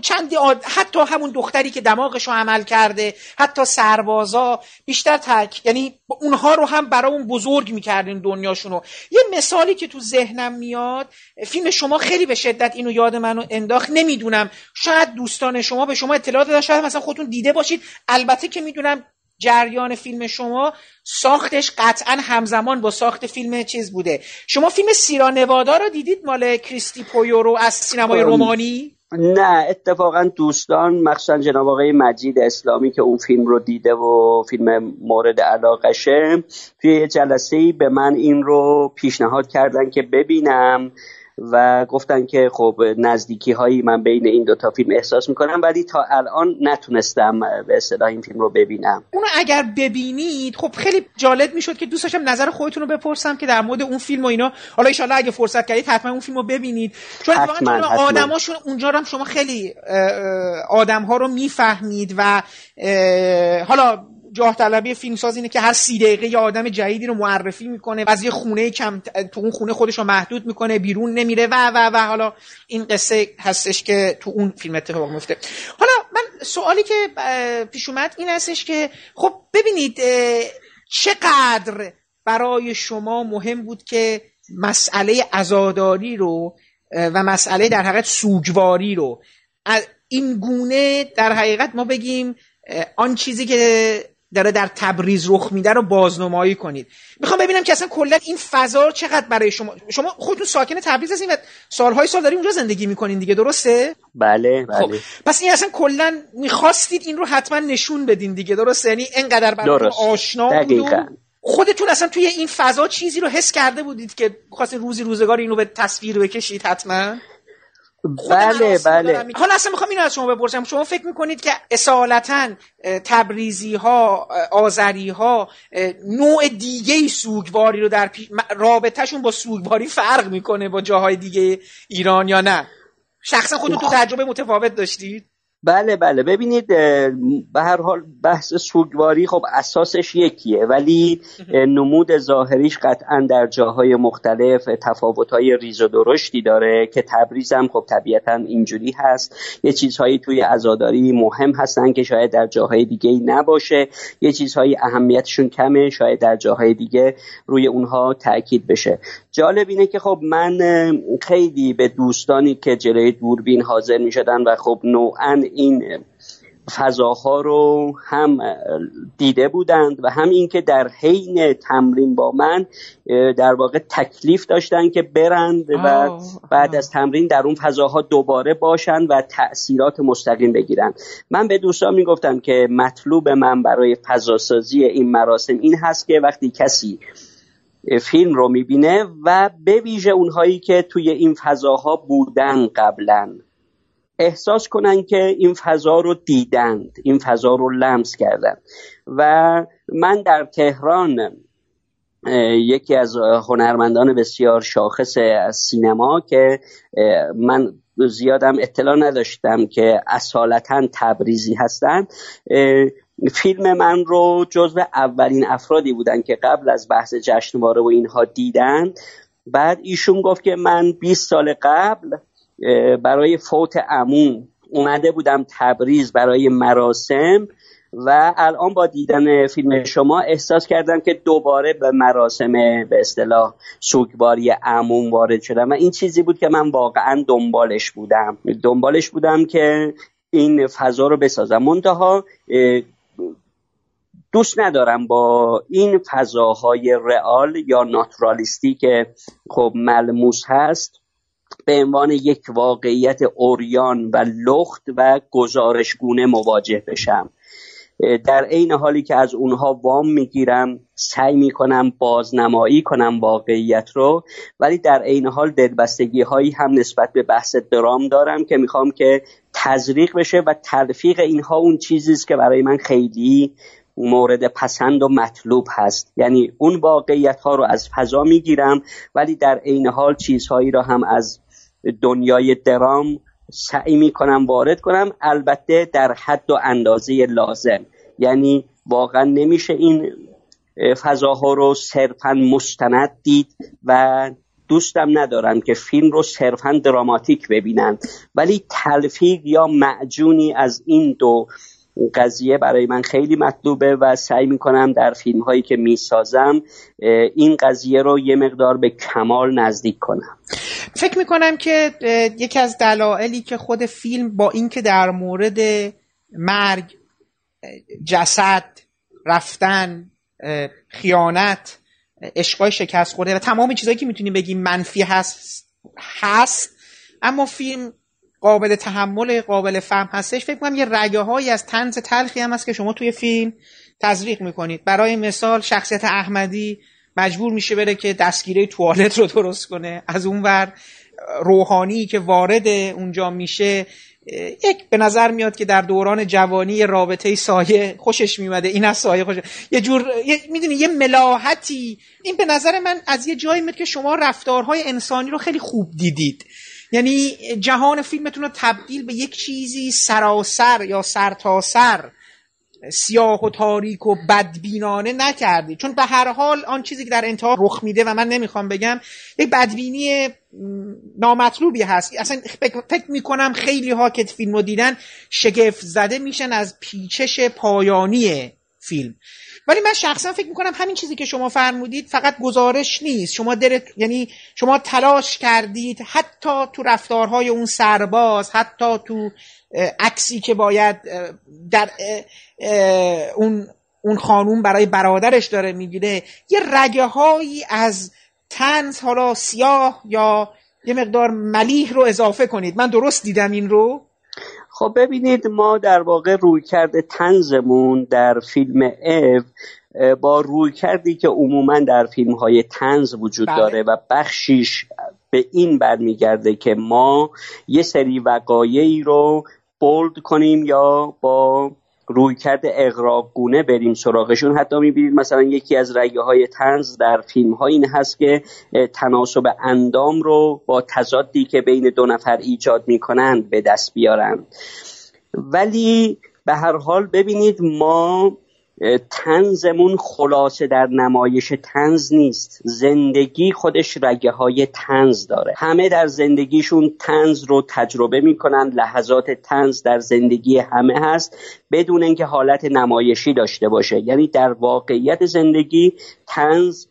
چندی حتی همون دختری که دماغش رو عمل کرده حتی سربازا بیشتر تک یعنی اونها رو هم برای بزرگ می‌کردین دنیاشون رو یه مثالی که تو ذهنم میاد فیلم شما خیلی به شدت اینو یاد منو انداخت نمی‌دونم شاید دوستان شما به شما اطلاعات دادن شاید مثلا خودتون دیده باشید. البته که می‌دونم جریان فیلم شما ساختش قطعا همزمان با ساخت فیلم چیز بوده. شما فیلم سیرا نوادا رو دیدید مال کریستی پویورو از سینمای خب، رومانی؟ نه اتفاقا دوستان مخصوصا جناب آقای مجید اسلامی که اون فیلم رو دیده و فیلم مورد علاقشه توی جلسه به من این رو پیشنهاد کردن که ببینم و گفتن که خب نزدیکی هایی من بین این دوتا فیلم احساس می‌کنم ولی تا الان نتونستم به اصطلاح این فیلم رو ببینم. اونو اگر ببینید خب خیلی جالب می‌شد که دوست داشتم نظر خودتون رو بپرسم که در مورد اون فیلم و اینا. حالا ان اگه فرصت کردید حتما اون فیلم رو ببینید. چون حتما آدماشون اونجا هم شما خیلی آدم ها رو می‌فهمید و حالا جاه طلبی فیلمساز اینه که هر سی دقیقه یه آدم جدیدی رو معرفی می‌کنه و از یه خونه کم تو اون خونه خودش رو محدود می‌کنه بیرون نمیره و و و حالا این قصه هستش که تو اون فیلم اتفاق میفته حالا من سوالی که پیش اومد این هستش که خب ببینید چقدر برای شما مهم بود که مسئله ازاداری رو و مسئله در حقیقت سوگواری رو این گونه در حقیقت ما بگیم آن چیزی که داره در تبریز رخ میده رو بازنمایی کنید. می‌خوام ببینم که اصلا کلا این فضا چقدر برای شما شما خودتون ساکن تبریز هستین و سالهای سال دارین اونجا زندگی می‌کنین دیگه درسته؟ بله بله. خب. پس این اصلا کلا می‌خواستید این رو حتما نشون بدین دیگه درسته؟ یعنی انقدر برای آشنا بود خودتون اصلا توی این فضا چیزی رو حس کرده بودید که خواستین روزی روزگار اینو به تصویر بکشید حتما؟ بله بله. حالا اصلا می‌خوام اینو از شما بپرسم. شما فکر می‌کنید که اصالتا تبریزی ها آذری ها نوع دیگه سوگواری رو در پی... رابطهشون با سوگواری فرق می‌کنه با جاهای دیگه ایران یا نه؟ شخصا خودتون تو تجربه متفاوت داشتید؟ بله بله. ببینید به هر حال بحث سوگواری خب اساسش یکیه ولی نمود ظاهریش قطعا در جاهای مختلف تفاوتهای ریز و درشتی داره که تبریز هم خب طبیعتا اینجوری هست. یه چیزهایی توی ازاداری مهم هستن که شاید در جاهای دیگه نباشه. یه چیزهایی اهمیتشون کمه شاید در جاهای دیگه روی اونها تاکید بشه. جالب اینه که خب من خیلی به دوستانی که جلوی دوربین حاضر می شدن و خب نوعا این فضاها رو هم دیده بودند و هم اینکه در حین تمرین با من در واقع تکلیف داشتن که برند و بعد از تمرین در اون فضاها دوباره باشند و تاثیرات مستقیم بگیرن. من به دوستان می‌گفتم که مطلوب من برای فضاسازی این مراسم این هست که وقتی کسی فیلم رو می‌بینه و به ویژه اونهایی که توی این فضاها بودن قبلا. احساس کنن که این فضا رو دیدند این فضا رو لمس کردن و من در تهران یکی از هنرمندان بسیار شاخص از سینما که من زیادم اطلاع نداشتم که اصالتا تبریزی هستند فیلم من رو جزو اولین افرادی بودن که قبل از بحث جشنواره و اینها دیدن. بعد ایشون گفت که من 20 سال قبل برای فوت عموم اومده بودم تبریز برای مراسم و الان با دیدن فیلم شما احساس کردم که دوباره به مراسم به اصطلاح سوگواری عموم وارد شدم و این چیزی بود که من واقعا دنبالش بودم. دنبالش بودم که این فضا رو بسازم. منتها دوست ندارم با این فضاهای رئال یا ناتورالیستی که خب ملموس هست به عنوان یک واقعیت اوریان و لخت و گزارشگونه مواجه بشم. در عین حالی که از اونها وام می‌گیرم سعی می‌کنم بازنمایی کنم واقعیت رو ولی در عین حال دلبستگی هایی هم نسبت به بحث درام دارم که می‌خوام که تزریق بشه و تلفیق اینها اون چیزی است که برای من خیلی مورد پسند و مطلوب هست. یعنی اون واقعیت ها رو از فضا می‌گیرم ولی در عین حال چیزهایی را هم از دنیای درام سعی می‌کنم وارد کنم. البته در حد و اندازه لازم. یعنی واقعا نمیشه این فضاها رو صرفا مستند دید و دوستم ندارم که فیلم رو صرفا دراماتیک ببینن. ولی تلفیق یا معجونی از این دو قضیه برای من خیلی مطلوبه و سعی می‌کنم در فیلم هایی که می‌سازم این قضیه رو یه مقدار به کمال نزدیک کنم. فکر می‌کنم که یکی از دلایلی که خود فیلم با اینکه در مورد مرگ جسد رفتن خیانت عشقای شکست خورده و تمام چیزهایی که می‌تونیم بگیم منفی هست هست اما فیلم قابل تحمل قابل فهم هستش. فکر کنم یه رگه از تنز تلخی هم هست که شما توی فیلم تزریق می‌کنید. برای مثال شخصیت احمدی مجبور میشه بره که دستگیره توالت رو درست کنه. از اونور روحانی که وارد اونجا میشه یک به نظر میاد که در دوران جوانی رابطه سایه خوشش میومده این از سایه خوش یه جور می‌دونی یه ملاحتی. این به نظر من از یه جایی میاد که شما رفتارهای انسانی رو خیلی خوب دیدید. یعنی جهان فیلمتون رو تبدیل به یک چیزی سراسر یا سرتاسر سیاه و تاریک و بدبینانه نکردی. چون به هر حال آن چیزی که در انتها رخ میده و من نمی‌خوام بگم یک بدبینی نامطلوبی هست. اصلا فکر می‌کنم خیلی ها که فیلم رو دیدن شگفت زده میشن از پیچش پایانی فیلم. ولی من شخصا فکر می‌کنم همین چیزی که شما فرمودید فقط گزارش نیست. شما درت یعنی شما تلاش کردید حتی تو رفتارهای اون سرباز حتی تو عکسی که باید در اون اون خانوم برای برادرش داره می‌گیره. یه رگه هایی از تنز حالا سیاه یا یه مقدار ملیح رو اضافه کنید. من درست دیدم این رو؟ خب ببینید ما در واقع روی کرده تنزمون در فیلم او با روی کردی که عموما در فیلم های تنز وجود بله. داره و بخشیش به این برمیگرده که ما یه سری وقایعی رو بولد کنیم یا با روی کرده گونه بریم سراغشون. حتی می‌بینید مثلا یکی از رگه های تنز در فیلم ها این هست که تناسب اندام رو با تضادی که بین دو نفر ایجاد می‌کنند به دست بیارند ولی به هر حال ببینید ما تنزمون خلاصه در نمایش تنز نیست. زندگی خودش رگه های تنز داره. همه در زندگیشون تنز رو تجربه می‌کنن. لحظات تنز در زندگی همه هست بدون اینکه حالت نمایشی داشته باشه. یعنی در واقعیت زندگی تنز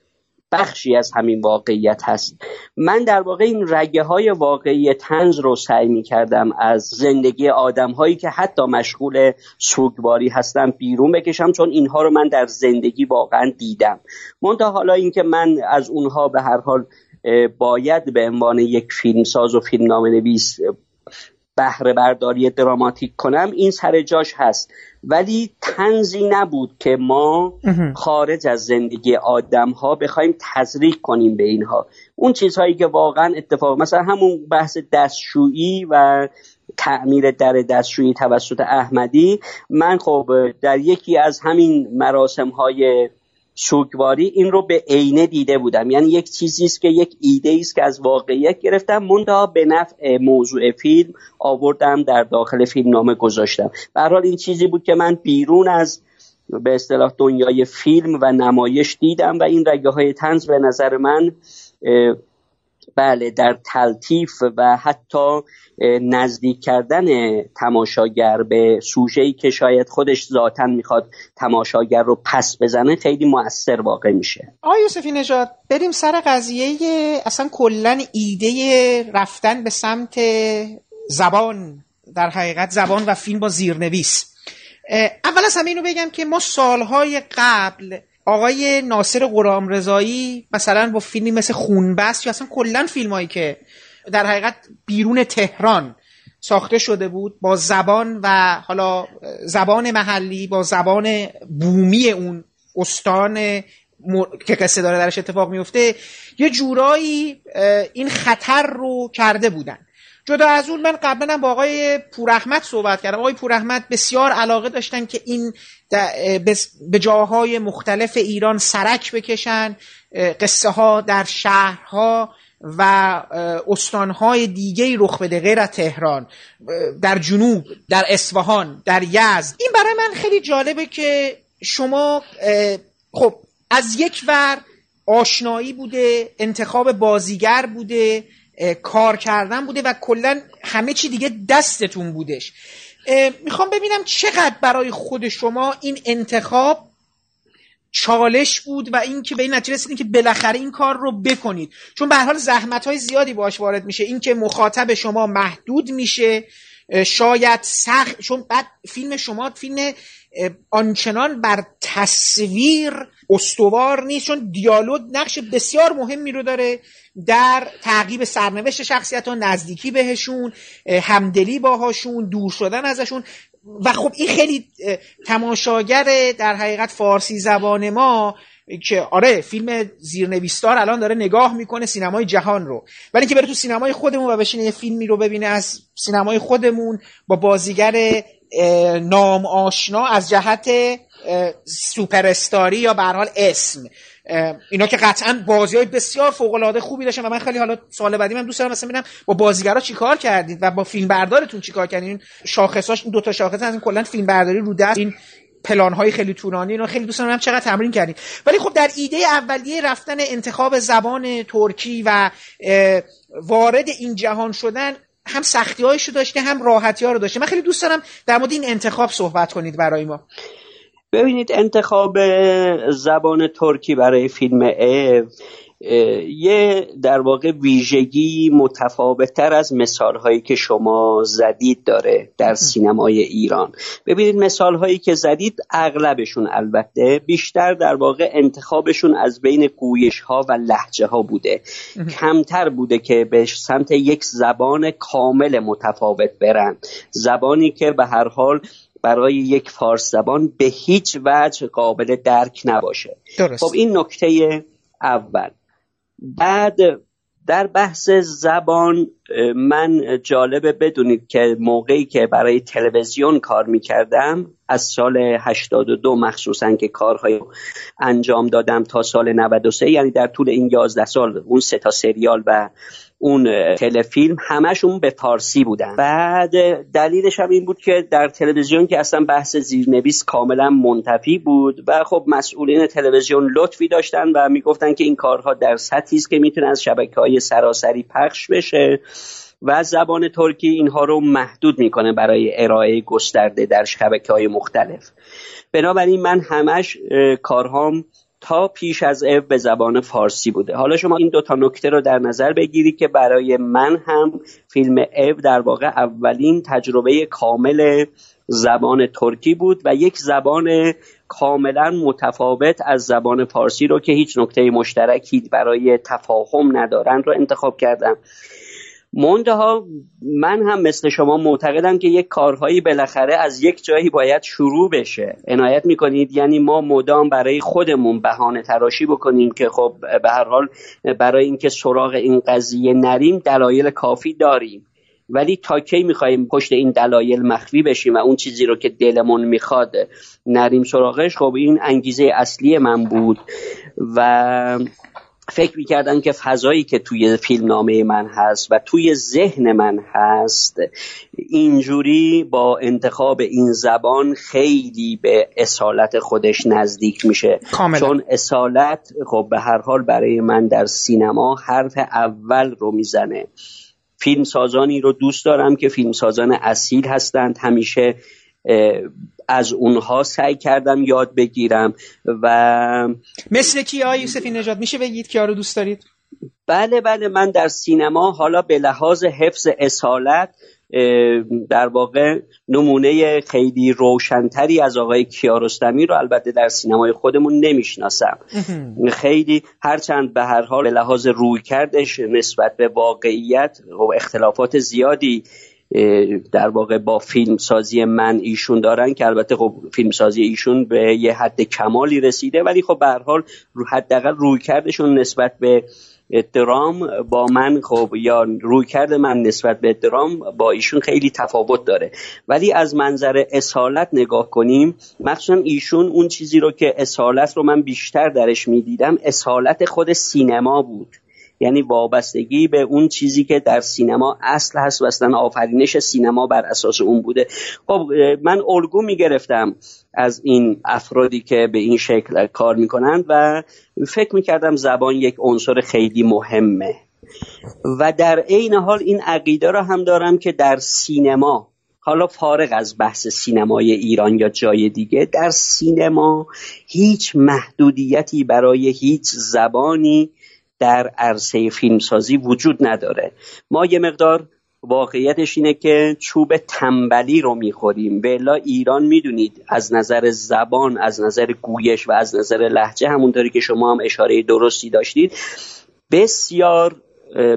بخشی از همین واقعیت هست. من در واقع این رگه های واقعی تنز رو سعی می کردم از زندگی آدم هایی که حتی مشغول سوگواری هستن بیرون بکشم چون اینها رو من در زندگی واقعا دیدم. منتها حالا اینکه من از اونها به هر حال باید به عنوان یک فیلمساز و فیلمنامه نویس بهره برداری دراماتیک کنم این سر جاش هست. ولی تنزی نبود که ما خارج از زندگی آدم ها بخوایم تزریق کنیم به اینها. اون چیزهایی که واقعا اتفاق مثلا همون بحث دستشویی و تعمیر در دستشویی توسط احمدی من خب در یکی از همین مراسم های سوگواری این رو به عینه دیده بودم. یعنی یک چیزی است که یک ایده است که از واقعیت گرفتم منتها به نفع موضوع فیلم آوردم در داخل فیلم نامه گذاشتم. به حال این چیزی بود که من بیرون از به اصطلاح دنیای فیلم و نمایش دیدم و این رگه های تنز به نظر من بله در تلطیف و حتی نزدیک کردن تماشاگر به ای که شاید خودش ذاتا می‌خواد تماشاگر رو پس بزنه خیلی موثر واقع میشه. آقای یوسفی نژاد بریم سر قضیه اصلا کلا ایده رفتن به سمت زبان در حقیقت زبان و فیلم با زیرنویس. اول از همه اینو بگم که ما سالهای قبل آقای ناصر قرام رضایی مثلا با فیلمی مثل خونبست یا اصلا کلا فیلمایی که در حقیقت بیرون تهران ساخته شده بود با زبان و حالا زبان محلی با زبان بومی اون استان که قصه داره درش اتفاق میفته یه جورایی این خطر رو کرده بودن. جدا از اون من قبلا با آقای پوراحمد صحبت کردم. آقای پوراحمد بسیار علاقه داشتن که این به جاهای مختلف ایران سرک بکشن قصه ها در شهرها و استانهای دیگه رخ بده غیر از تهران در جنوب در اصفهان در یزد. این برای من خیلی جالبه که شما خب از یک ور آشنایی بوده انتخاب بازیگر بوده کار کردن بوده و کلا همه چی دیگه دستتون بودش. می‌خوام ببینم چقدر برای خود شما این انتخاب چالش بود و اینکه به این نتیجه رسیدین که بالاخره این کار رو بکنید. چون به حال زحمت های زیادی باش وارد میشه. اینکه مخاطب شما محدود میشه شاید سخت چون بعد فیلم شما فیلم آنچنان بر تصویر استوار نیست چون دیالوگ نقش بسیار مهمی رو داره. در تعقیب سرنوشت شخصیت ها نزدیکی بهشون همدلی باهاشون دور شدن ازشون. و خب این خیلی تماشاگر در حقیقت فارسی زبان ما که آره فیلم زیرنویستار الان داره نگاه می‌کنه سینمای جهان رو. ولی که بره تو سینمای خودمون و بشینه یه فیلمی رو ببینه از سینمای خودمون با بازیگر نام آشنا از جهت سوپرستاری یا به حال اسم. اینا که قطعا بازی های بسیار فوق العاده خوبی داشتن و من خیلی حالا سال بعدی من دوست دارم مثلا ببینم با بازیگرا چیکار کردید و با فیلم بردارتون چیکار کردین شاخصاش این دو تا شاخص از این کلا فیلم برداری رو دست این پلان های خیلی طولانی اینا خیلی دوست دارم چقدر تمرین کردید. ولی خب در ایده اولیه رفتن انتخاب زبان ترکی و وارد این جهان شدن هم سختی هایشو داشته هم راحتی ها رو داشته. من خیلی دوست دارم در مورد این انتخاب صحبت کنید برای ما. ببینید انتخاب زبان ترکی برای فیلم ا یه در واقع ویژگی متفاوتتر از مثال هایی که شما زدید داره در سینمای ایران. ببینید مثال هایی که زدید اغلبشون البته بیشتر در واقع انتخابشون از بین گویش ها و لحجه ها بوده کمتر بوده که به سمت یک زبان کامل متفاوت برن. زبانی که به هر حال برای یک فارس زبان به هیچ وجه قابل درک نباشه درست. خب این نکته اول بعد در بحث زبان من جالبه بدونید که موقعی که برای تلویزیون کار می‌کردم از سال 82 مخصوصا که کارهای انجام دادم تا سال 93 یعنی در طول این 11 سال اون سه تا سریال و اون تلفیلم همشون به فارسی بودن. بعد دلیلش هم این بود که در تلویزیون که اصلا بحث زیرنویس کاملا منتفی بود و خب مسئولین تلویزیون لطفی داشتن و می‌گفتن که این کارها در سطحی است که می‌تونه از شبکه های سراسری پخش بشه و زبان ترکی اینها رو محدود می‌کنه برای ارائه گسترده در شبکه های مختلف. بنابراین من همش کارهام تا پیش از او به زبان فارسی بوده. حالا شما این دوتا نکته رو در نظر بگیرید که برای من هم فیلم او در واقع اولین تجربه کامل زبان ترکی بود و یک زبان کاملا متفاوت از زبان فارسی رو که هیچ نکته مشترکی برای تفاهم ندارن رو انتخاب کردم. منتها من هم مثل شما معتقدم که یک کارهایی بالاخره از یک جایی باید شروع بشه. عنایت می‌کنید یعنی ما مدام برای خودمون بهانه تراشی بکنیم که خب به هر حال برای اینکه سراغ این قضیه نریم دلایل کافی داریم. ولی تا کی می‌خوایم پشت این دلایل مخفی بشیم و اون چیزی رو که دلمون می‌خواد نریم سراغش؟ خب این انگیزه اصلی من بود. و فکر می‌کردم که فضایی که توی فیلم نامه من هست و توی ذهن من هست اینجوری با انتخاب این زبان خیلی به اصالت خودش نزدیک میشه. کاملا. چون اصالت خب به هر حال برای من در سینما حرف اول رو می‌زنه. فیلم سازانی رو دوست دارم که فیلم سازان اصیل هستند. همیشه از اونها سعی کردم یاد بگیرم و مثل کی آقای یوسفی نجات میشه بگید؟ کیا رو دوست دارید؟ بله بله من در سینما حالا به لحاظ حفظ اصالت در واقع نمونه خیلی روشنتری از آقای کیارستمی رو البته در سینمای خودمون نمی‌شناسم. خیلی هرچند به هر حال به لحاظ روی کردش نسبت به واقعیت و اختلافات زیادی در واقع با فیلم سازی من ایشون دارن که البته خب فیلم سازی ایشون به یه حد کمالی رسیده ولی خب به هر حال حداقل روی کردشون نسبت به درام با من خب یا روی کرده من نسبت به درام با ایشون خیلی تفاوت داره. ولی از منظر اصالت نگاه کنیم مخصوصا ایشون اون چیزی رو که اصالت رو من بیشتر درش می‌دیدم اصالت خود سینما بود. یعنی وابستگی به اون چیزی که در سینما اصل هست و اصلا آفرینش سینما بر اساس اون بوده. خب من الگو می‌گرفتم از این افرادی که به این شکل کار می‌کنند و فکر می‌کردم زبان یک عنصر خیلی مهمه. و در عین حال این عقیده را هم دارم که در سینما حالا فارغ از بحث سینمای ایران یا جای دیگه در سینما هیچ محدودیتی برای هیچ زبانی در عرصه فیلمسازی وجود نداره. ما یه مقدار واقعیتش اینه که چوب تنبلی رو می‌خوریم. بلا ایران می‌دونید از نظر زبان از نظر گویش و از نظر لحجه همونطوری که شما هم اشاره درستی داشتید بسیار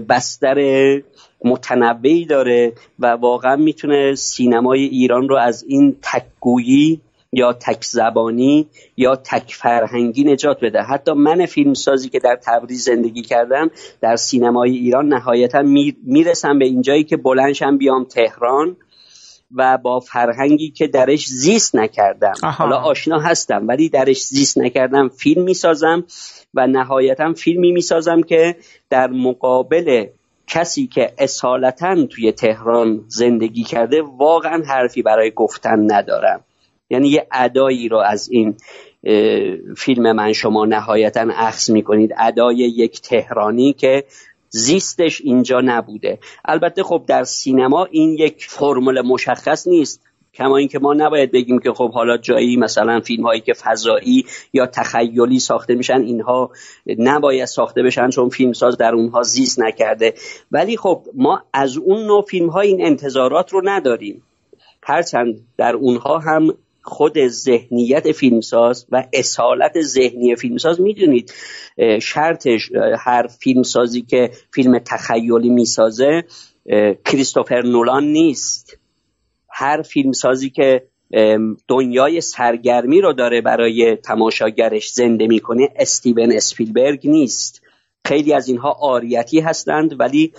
بستر متنوعی داره و واقعا می‌تونه سینمای ایران رو از این تکگویی یا تک زبانی یا تک فرهنگی نجات بده. حتی من فیلمسازی که در تبریز زندگی کردم در سینمای ایران نهایتا می‌رسم به اینجایی که بلنشم بیام تهران و با فرهنگی که درش زیست نکردم. حالا آشنا هستم ولی درش زیست نکردم. فیلم می‌سازم و نهایتا فیلمی می‌سازم که در مقابل کسی که اصالتا توی تهران زندگی کرده واقعا حرفی برای گفتن ندارم. یعنی یه ادایی رو از این فیلم من شما نهایتا اخذ می‌کنید. ادای یک تهرانی که زیستش اینجا نبوده. البته خب در سینما این یک فرمول مشخص نیست. کما اینکه ما نباید بگیم که خب حالا جایی مثلا فیلم هایی که فضایی یا تخیلی ساخته میشن اینها نباید ساخته بشن چون فیلمساز در اونها زیست نکرده. ولی خب ما از اون نوع فیلم ها این انتظارات رو نداریم. هرچند در اونها هم خود ذهنیت فیلمساز و اصالت ذهنی فیلمساز می‌دونید. شرطش هر فیلمسازی که فیلم تخیلی می‌سازه کریستوفر نولان نیست. هر فیلمسازی که دنیای سرگرمی رو داره برای تماشاگرش زنده می‌کنه استیون اسپیلبرگ نیست. خیلی از اینها آریتی هستند ولی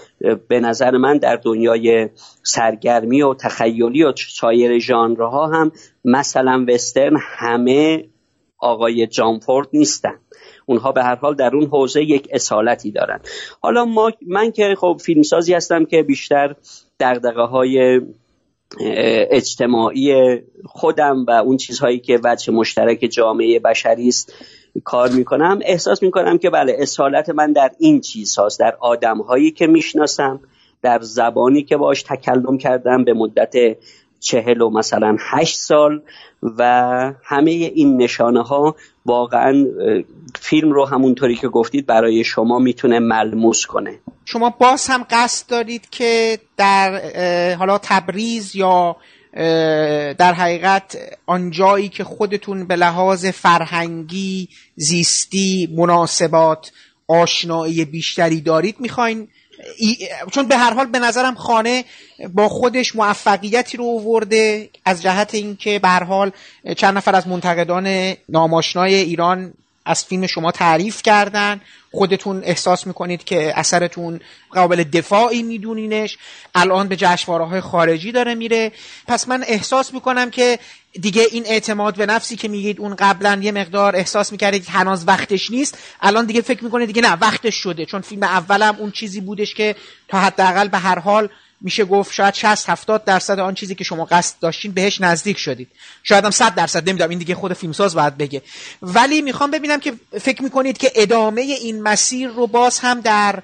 به نظر من در دنیای سرگرمی و تخیلی و سایر ژانرها هم مثلا وسترن همه آقای جانفورد نیستن. اونها به هر حال در اون حوزه یک اصالتی دارن. حالا ما من که خب فیلمسازی هستم که بیشتر دقدقه های اجتماعی خودم و اون چیزهایی که وجه مشترک جامعه بشری است کار می‌کنم احساس می‌کنم که بله اصالت من در این چیز هاست در آدم هایی که می‌شناسم در زبانی که باش تکلم کردم به مدت چهل و مثلا هشت سال و همه این نشانه ها واقعا فیلم رو همونطوری که گفتید برای شما می‌تونه ملموس کنه. شما باز هم قصد دارید که در حالا تبریز یا در حقیقت آنجایی که خودتون به لحاظ فرهنگی زیستی مناسبات آشنایی بیشتری دارید می‌خواین. چون به هر حال به نظرم خانه با خودش موفقیتی رو ورده از جهت اینکه به هر حال چند نفر از منتقدان ناماشنای ایران از فیلم شما تعریف کردن. خودتون احساس می‌کنید که اثرتون قابل دفاعی میدونینش. الان به جشنواره های خارجی داره میره. پس من احساس می‌کنم که دیگه این اعتماد به نفسی که میگید اون قبلا یه مقدار احساس می‌کردید هنوز وقتش نیست. الان دیگه فکر می‌کنه دیگه نه وقتش شده. چون فیلم اولم اون چیزی بودش که تا حداقل به هر حال میشه گفت شاید 60 70 درصد آن چیزی که شما قصد داشتین بهش نزدیک شدید. شاید هم 100 درصد نمی‌دونم این دیگه خود فیلمساز باید بگه. ولی می‌خوام ببینم که فکر می‌کنید که ادامه این مسیر رو باز هم در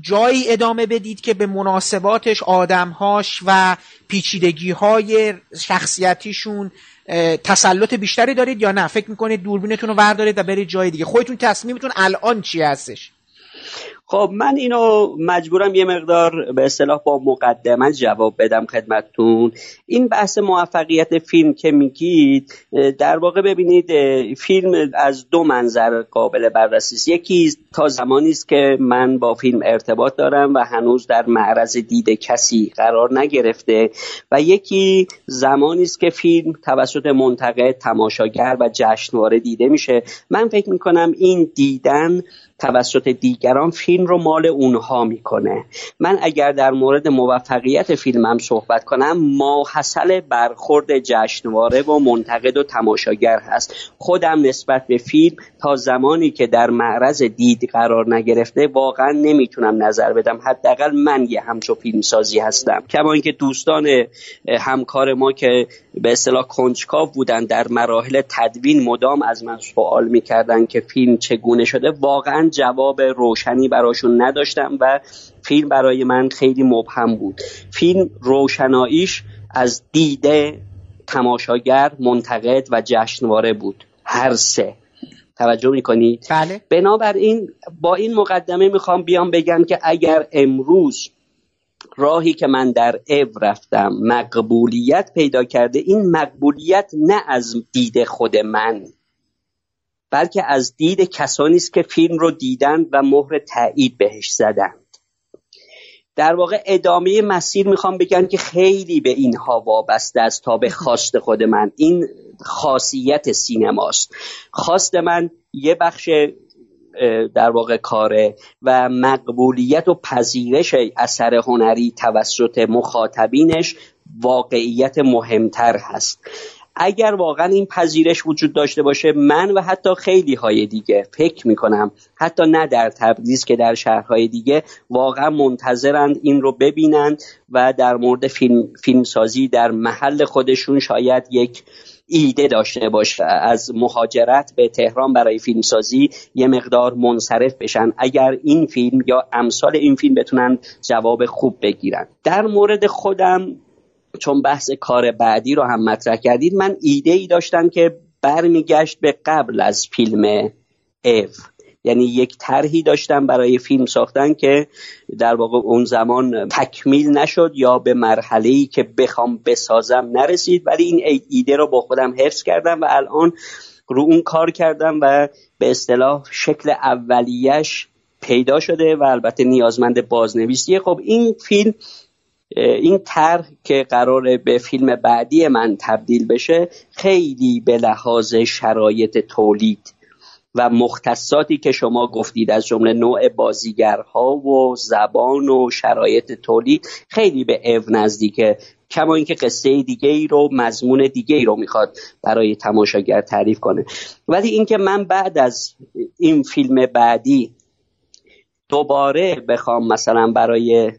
جایی ادامه بدید که به مناسباتش آدمهاش و پیچیدگی های شخصیتیشون تسلط بیشتری دارید یا نه؟ فکر می‌کنید دوربینتون رو وردارید و برید جای دیگه. خودتون تصمیمتون الان چی هستش؟ خب من اینو مجبورم یه مقدار به اصطلاح با مقدمه جواب بدم خدمتتون. این بحث موفقیت فیلم که میگید در واقع ببینید فیلم از دو منظر قابل بررسی است. یکی تا زمانی است که من با فیلم ارتباط دارم و هنوز در معرض دید کسی قرار نگرفته و یکی زمانی است که فیلم توسط منتقد تماشاگر و جشنواره دیده میشه. من فکر می‌کنم این دیدن توسط دیگران فیلم رو مال اونها می‌کنه. من اگر در مورد موفقیت فیلمم صحبت کنم ماحصل برخورد جشنواره و منتقد و تماشاگر هست. خودم نسبت به فیلم تا زمانی که در معرض دید قرار نگرفته واقعا نمی‌تونم نظر بدم. حداقل من یه همچو فیلمسازی هستم. کما اینکه دوستان همکار ما که به اصطلاح کنجکاو بودن در مراحل تدوین مدام از من سوال می‌کردن که فیلم چگونه شده واقعا جواب روشنی براشون نداشتم و فیلم برای من خیلی مبهم بود. فیلم روشناییش از دیده تماشاگر منتقد و جشنواره بود. هر سه. توجه می‌کنید بله. بنابراین با این مقدمه می‌خوام بیام بگم که اگر امروز راهی که من در او رفتم مقبولیت پیدا کرده این مقبولیت نه از دید خود من. بلکه از دید کسانی است که فیلم رو دیدن و مهر تایید بهش زدند. در واقع ادامه مسیر می‌خوام بگم که خیلی به اینها وابسته است تا به خواست خود من. این خاصیت سینماست. خواست من یه بخش در واقع کاره و مقبولیت و پذیرش اثر هنری توسط مخاطبینش واقعیت مهمتر هست. اگر واقعا این پذیرش وجود داشته باشه من و حتی خیلی های دیگه فکر می‌کنم حتی نه در تبریز که در شهرهای دیگه واقعا منتظرند این رو ببینند و در مورد فیلم, فیلم سازی در محل خودشون شاید یک ایده داشته باشه. از مهاجرت به تهران برای فیلمسازی یه مقدار منصرف بشن. اگر این فیلم یا امثال این فیلم بتونن جواب خوب بگیرن. در مورد خودم چون بحث کار بعدی رو هم مطرح کردید من ایده ای داشتم که برمیگشت به قبل از فیلم اف یعنی یک طرحی داشتم برای فیلم ساختن که در واقع اون زمان تکمیل نشد یا به مرحله ای که بخوام بسازم نرسید. ولی این ایده رو با خودم حفظ کردم و الان رو اون کار کردم و به اصطلاح شکل اولیش پیدا شده و البته نیازمند بازنویسیه. خب این فیلم این طرح که قرار به فیلم بعدی من تبدیل بشه خیلی به لحاظ شرایط تولید و مختصاتی که شما گفتید از جمله نوع بازیگرها و زبان و شرایط تولید خیلی به او نزدیکه. کما اینکه قصه دیگه ای رو مضمون دیگه ای رو می‌خواد برای تماشاگر تعریف کنه. ولی اینکه من بعد از این فیلم بعدی دوباره بخوام مثلا برای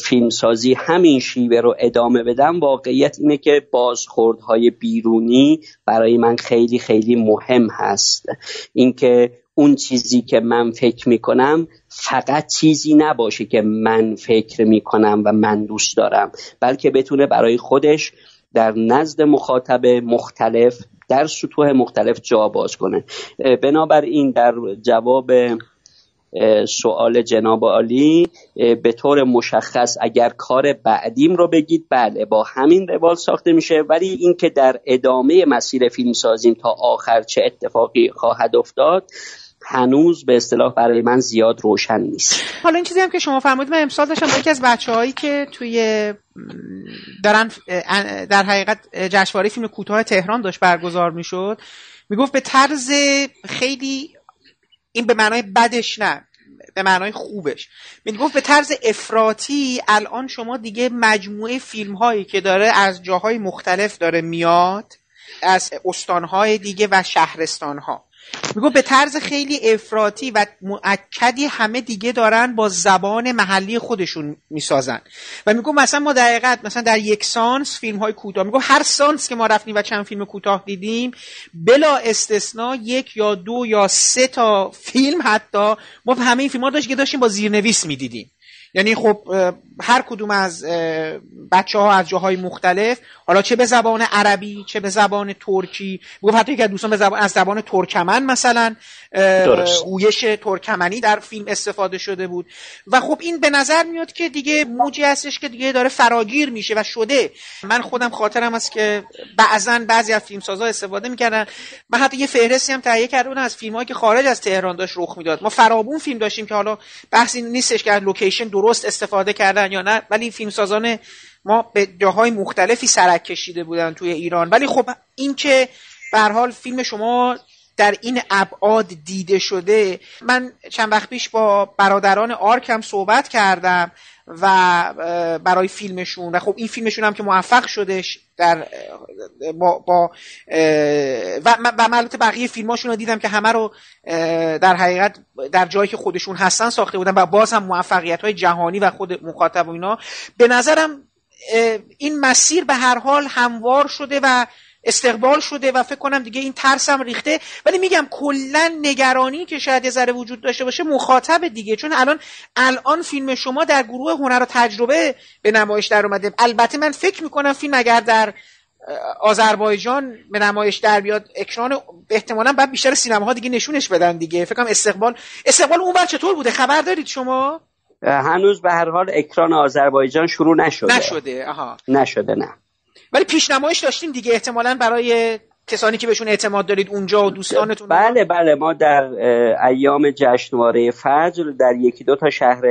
فیلمسازی همین شیوه رو ادامه بدم. واقعیت اینه که بازخوردهای بیرونی برای من خیلی خیلی مهم هست. اینکه اون چیزی که من فکر می‌کنم فقط چیزی نباشه که من فکر می‌کنم و من دوست دارم بلکه بتونه برای خودش در نزد مخاطب مختلف در سطوح مختلف جا باز کنه. بنابراین در جواب سوال جناب عالی به طور مشخص اگر کار بعدیم رو بگید بله با همین روال ساخته میشه. ولی اینکه در ادامه مسیر فیلم سازیم تا آخر چه اتفاقی خواهد افتاد هنوز به اصطلاح برای من زیاد روشن نیست. حالا این چیزی هم که شما فرمودید من امسال داشتم یکی از بچه هایی که توی دارن در حقیقت جشنواره فیلم کوتاه تهران داشت برگزار می‌شد می‌گفت به طرز خیلی این به معنای بدش نه به معنای خوبش. می‌گفت به طرز افراطی الان شما دیگه مجموعه فیلم هایی که داره از جاهای مختلف داره میاد از استانهای دیگه و شهرستانها. میگو به طرز خیلی افراطی و معکدی همه دیگه دارن با زبان محلی خودشون می‌سازن. و میگو مثلا ما دقیقت مثلا در یک سانس فیلم های کوتاه میگو هر سانس که ما رفتیم و چند فیلم کوتاه دیدیم بلا استثنا یک یا دو یا سه تا فیلم حتی ما همه این فیلم ها داشت که داشتیم با زیرنویس می‌دیدیم. یعنی خب هر کدوم از بچه ها از جاهای مختلف حالا چه به زبان عربی چه به زبان ترکی بگو حتی که دوستان به زبان از زبان ترکمن مثلا اویش ترکمنی در فیلم استفاده شده بود. و خب این به نظر میاد که دیگه موجی هستش که دیگه داره فراگیر میشه و شده. من خودم خاطرم هست که بعضا بعضی از فیلمسازا استفاده می‌کردن. من حتی یه فهرستی هم تهیه کرده بودم از فیلمایی که خارج از تهران داشت رخ می‌داد. ما فراوون فیلم داشتیم که حالا بحثی نیستش که لوکیشن درست استفاده کردن. یا نه ولی فیلمسازان ما به جاهای مختلفی سرک کشیده بودن توی ایران. ولی خب این که به هر حال فیلم شما در این ابعاد دیده شده من چند وقت پیش با برادران ارک هم صحبت کردم. و برای فیلمشون. و خب این فیلمشون هم که موفق شدش در با, با و, من بقیه فیلماشون رو دیدم که همه رو در حقیقت در جایی که خودشون هستن ساخته بودن و باز هم موفقیت های جهانی و خود مخاطب و اینا. به نظرم این مسیر به هر حال هموار شده و استقبال شده و فکر کنم دیگه این ترسم ریخته. ولی میگم کلا نگرانی که شاید یه ذره وجود داشته باشه مخاطب دیگه. چون الان الان فیلم شما در گروه هنر و تجربه به نمایش در اومده. البته من فکر می‌کنم فیلم اگر در آذربایجان به نمایش در بیاد اکران احتمالا بعد بیشتر سینماها دیگه نشونش بدن دیگه. فکر کنم استقبال استقبال اون بر چطور بوده؟ خبر دارید شما؟ هنوز به هر حال اکران آذربایجان شروع نشده. نشده. آها. نشده نه. ولی پیشنمایش داشتیم دیگه احتمالا برای کسانی که بهشون اعتماد دارید اونجا و دوستانتون بله بله ما در ایام جشنواره فجر در یکی دو تا شهر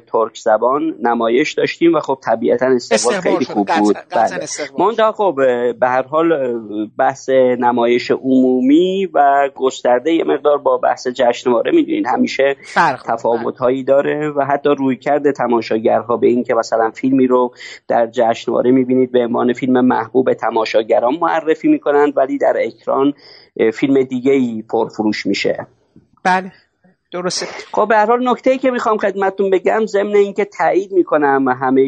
ترک زبان نمایش داشتیم و خب طبیعتا استقبال خیلی خوب بود. بله. خب به هر حال بحث نمایش عمومی و گسترده یه مقدار با بحث جشنواره می‌دونید همیشه تفاوت هایی داره و حتی روی کرده تماشاگرها به این که مثلا فیلمی رو در جشنواره می‌بینید به عنوان فیلم محبوب تماشاگران معرفی می‌کنند ولی در اکران فیلم دیگه ای پرفروش میشه. بله درسته. خب به هر حال نکته ای که می‌خوام خدمتتون بگم ضمن اینکه تایید می‌کنم همه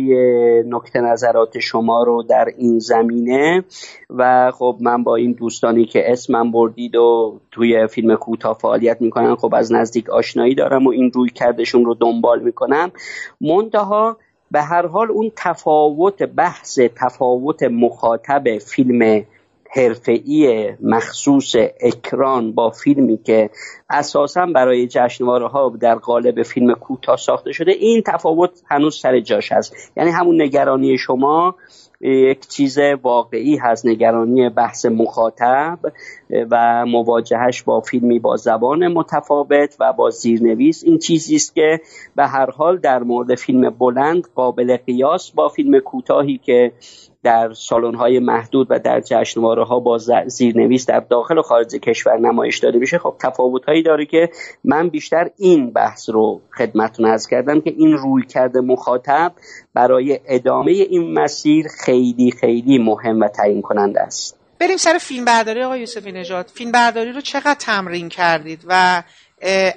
نکته نظرات شما رو در این زمینه و خب من با این دوستانی که اسمم بردید و توی فیلم کوتاه فعالیت می‌کنن خب از نزدیک آشنایی دارم و این روی کردشون رو دنبال می‌کنم. منتها به هر حال اون تفاوت بحث تفاوت مخاطب فیلم حرفه‌ای مخصوص اکران با فیلمی که اساسا برای جشنواره ها در قالب فیلم کوتاه ساخته شده این تفاوت هنوز سر جاش هست. یعنی همون نگرانی شما یک چیز واقعی هست نگرانی بحث مخاطب و مواجهش با فیلمی با زبان متفاوت و با زیرنویس. این چیزی است که به هر حال در مورد فیلم بلند قابل قیاس با فیلم کوتاهی که در سالن محدود و در جشنواره ها با زیرنویس در داخل و خارج کشور نمایش داده میشه. خب تفاوت هایی داره که من بیشتر این بحث رو خدمتتون از کردم که این روی کرده مخاطب برای ادامه این مسیر خیلی خیلی مهم و تعیین کننده است. بریم سر فیلم برداری آقای یوسفی نژاد. فیلم برداری رو چقدر تمرین کردید و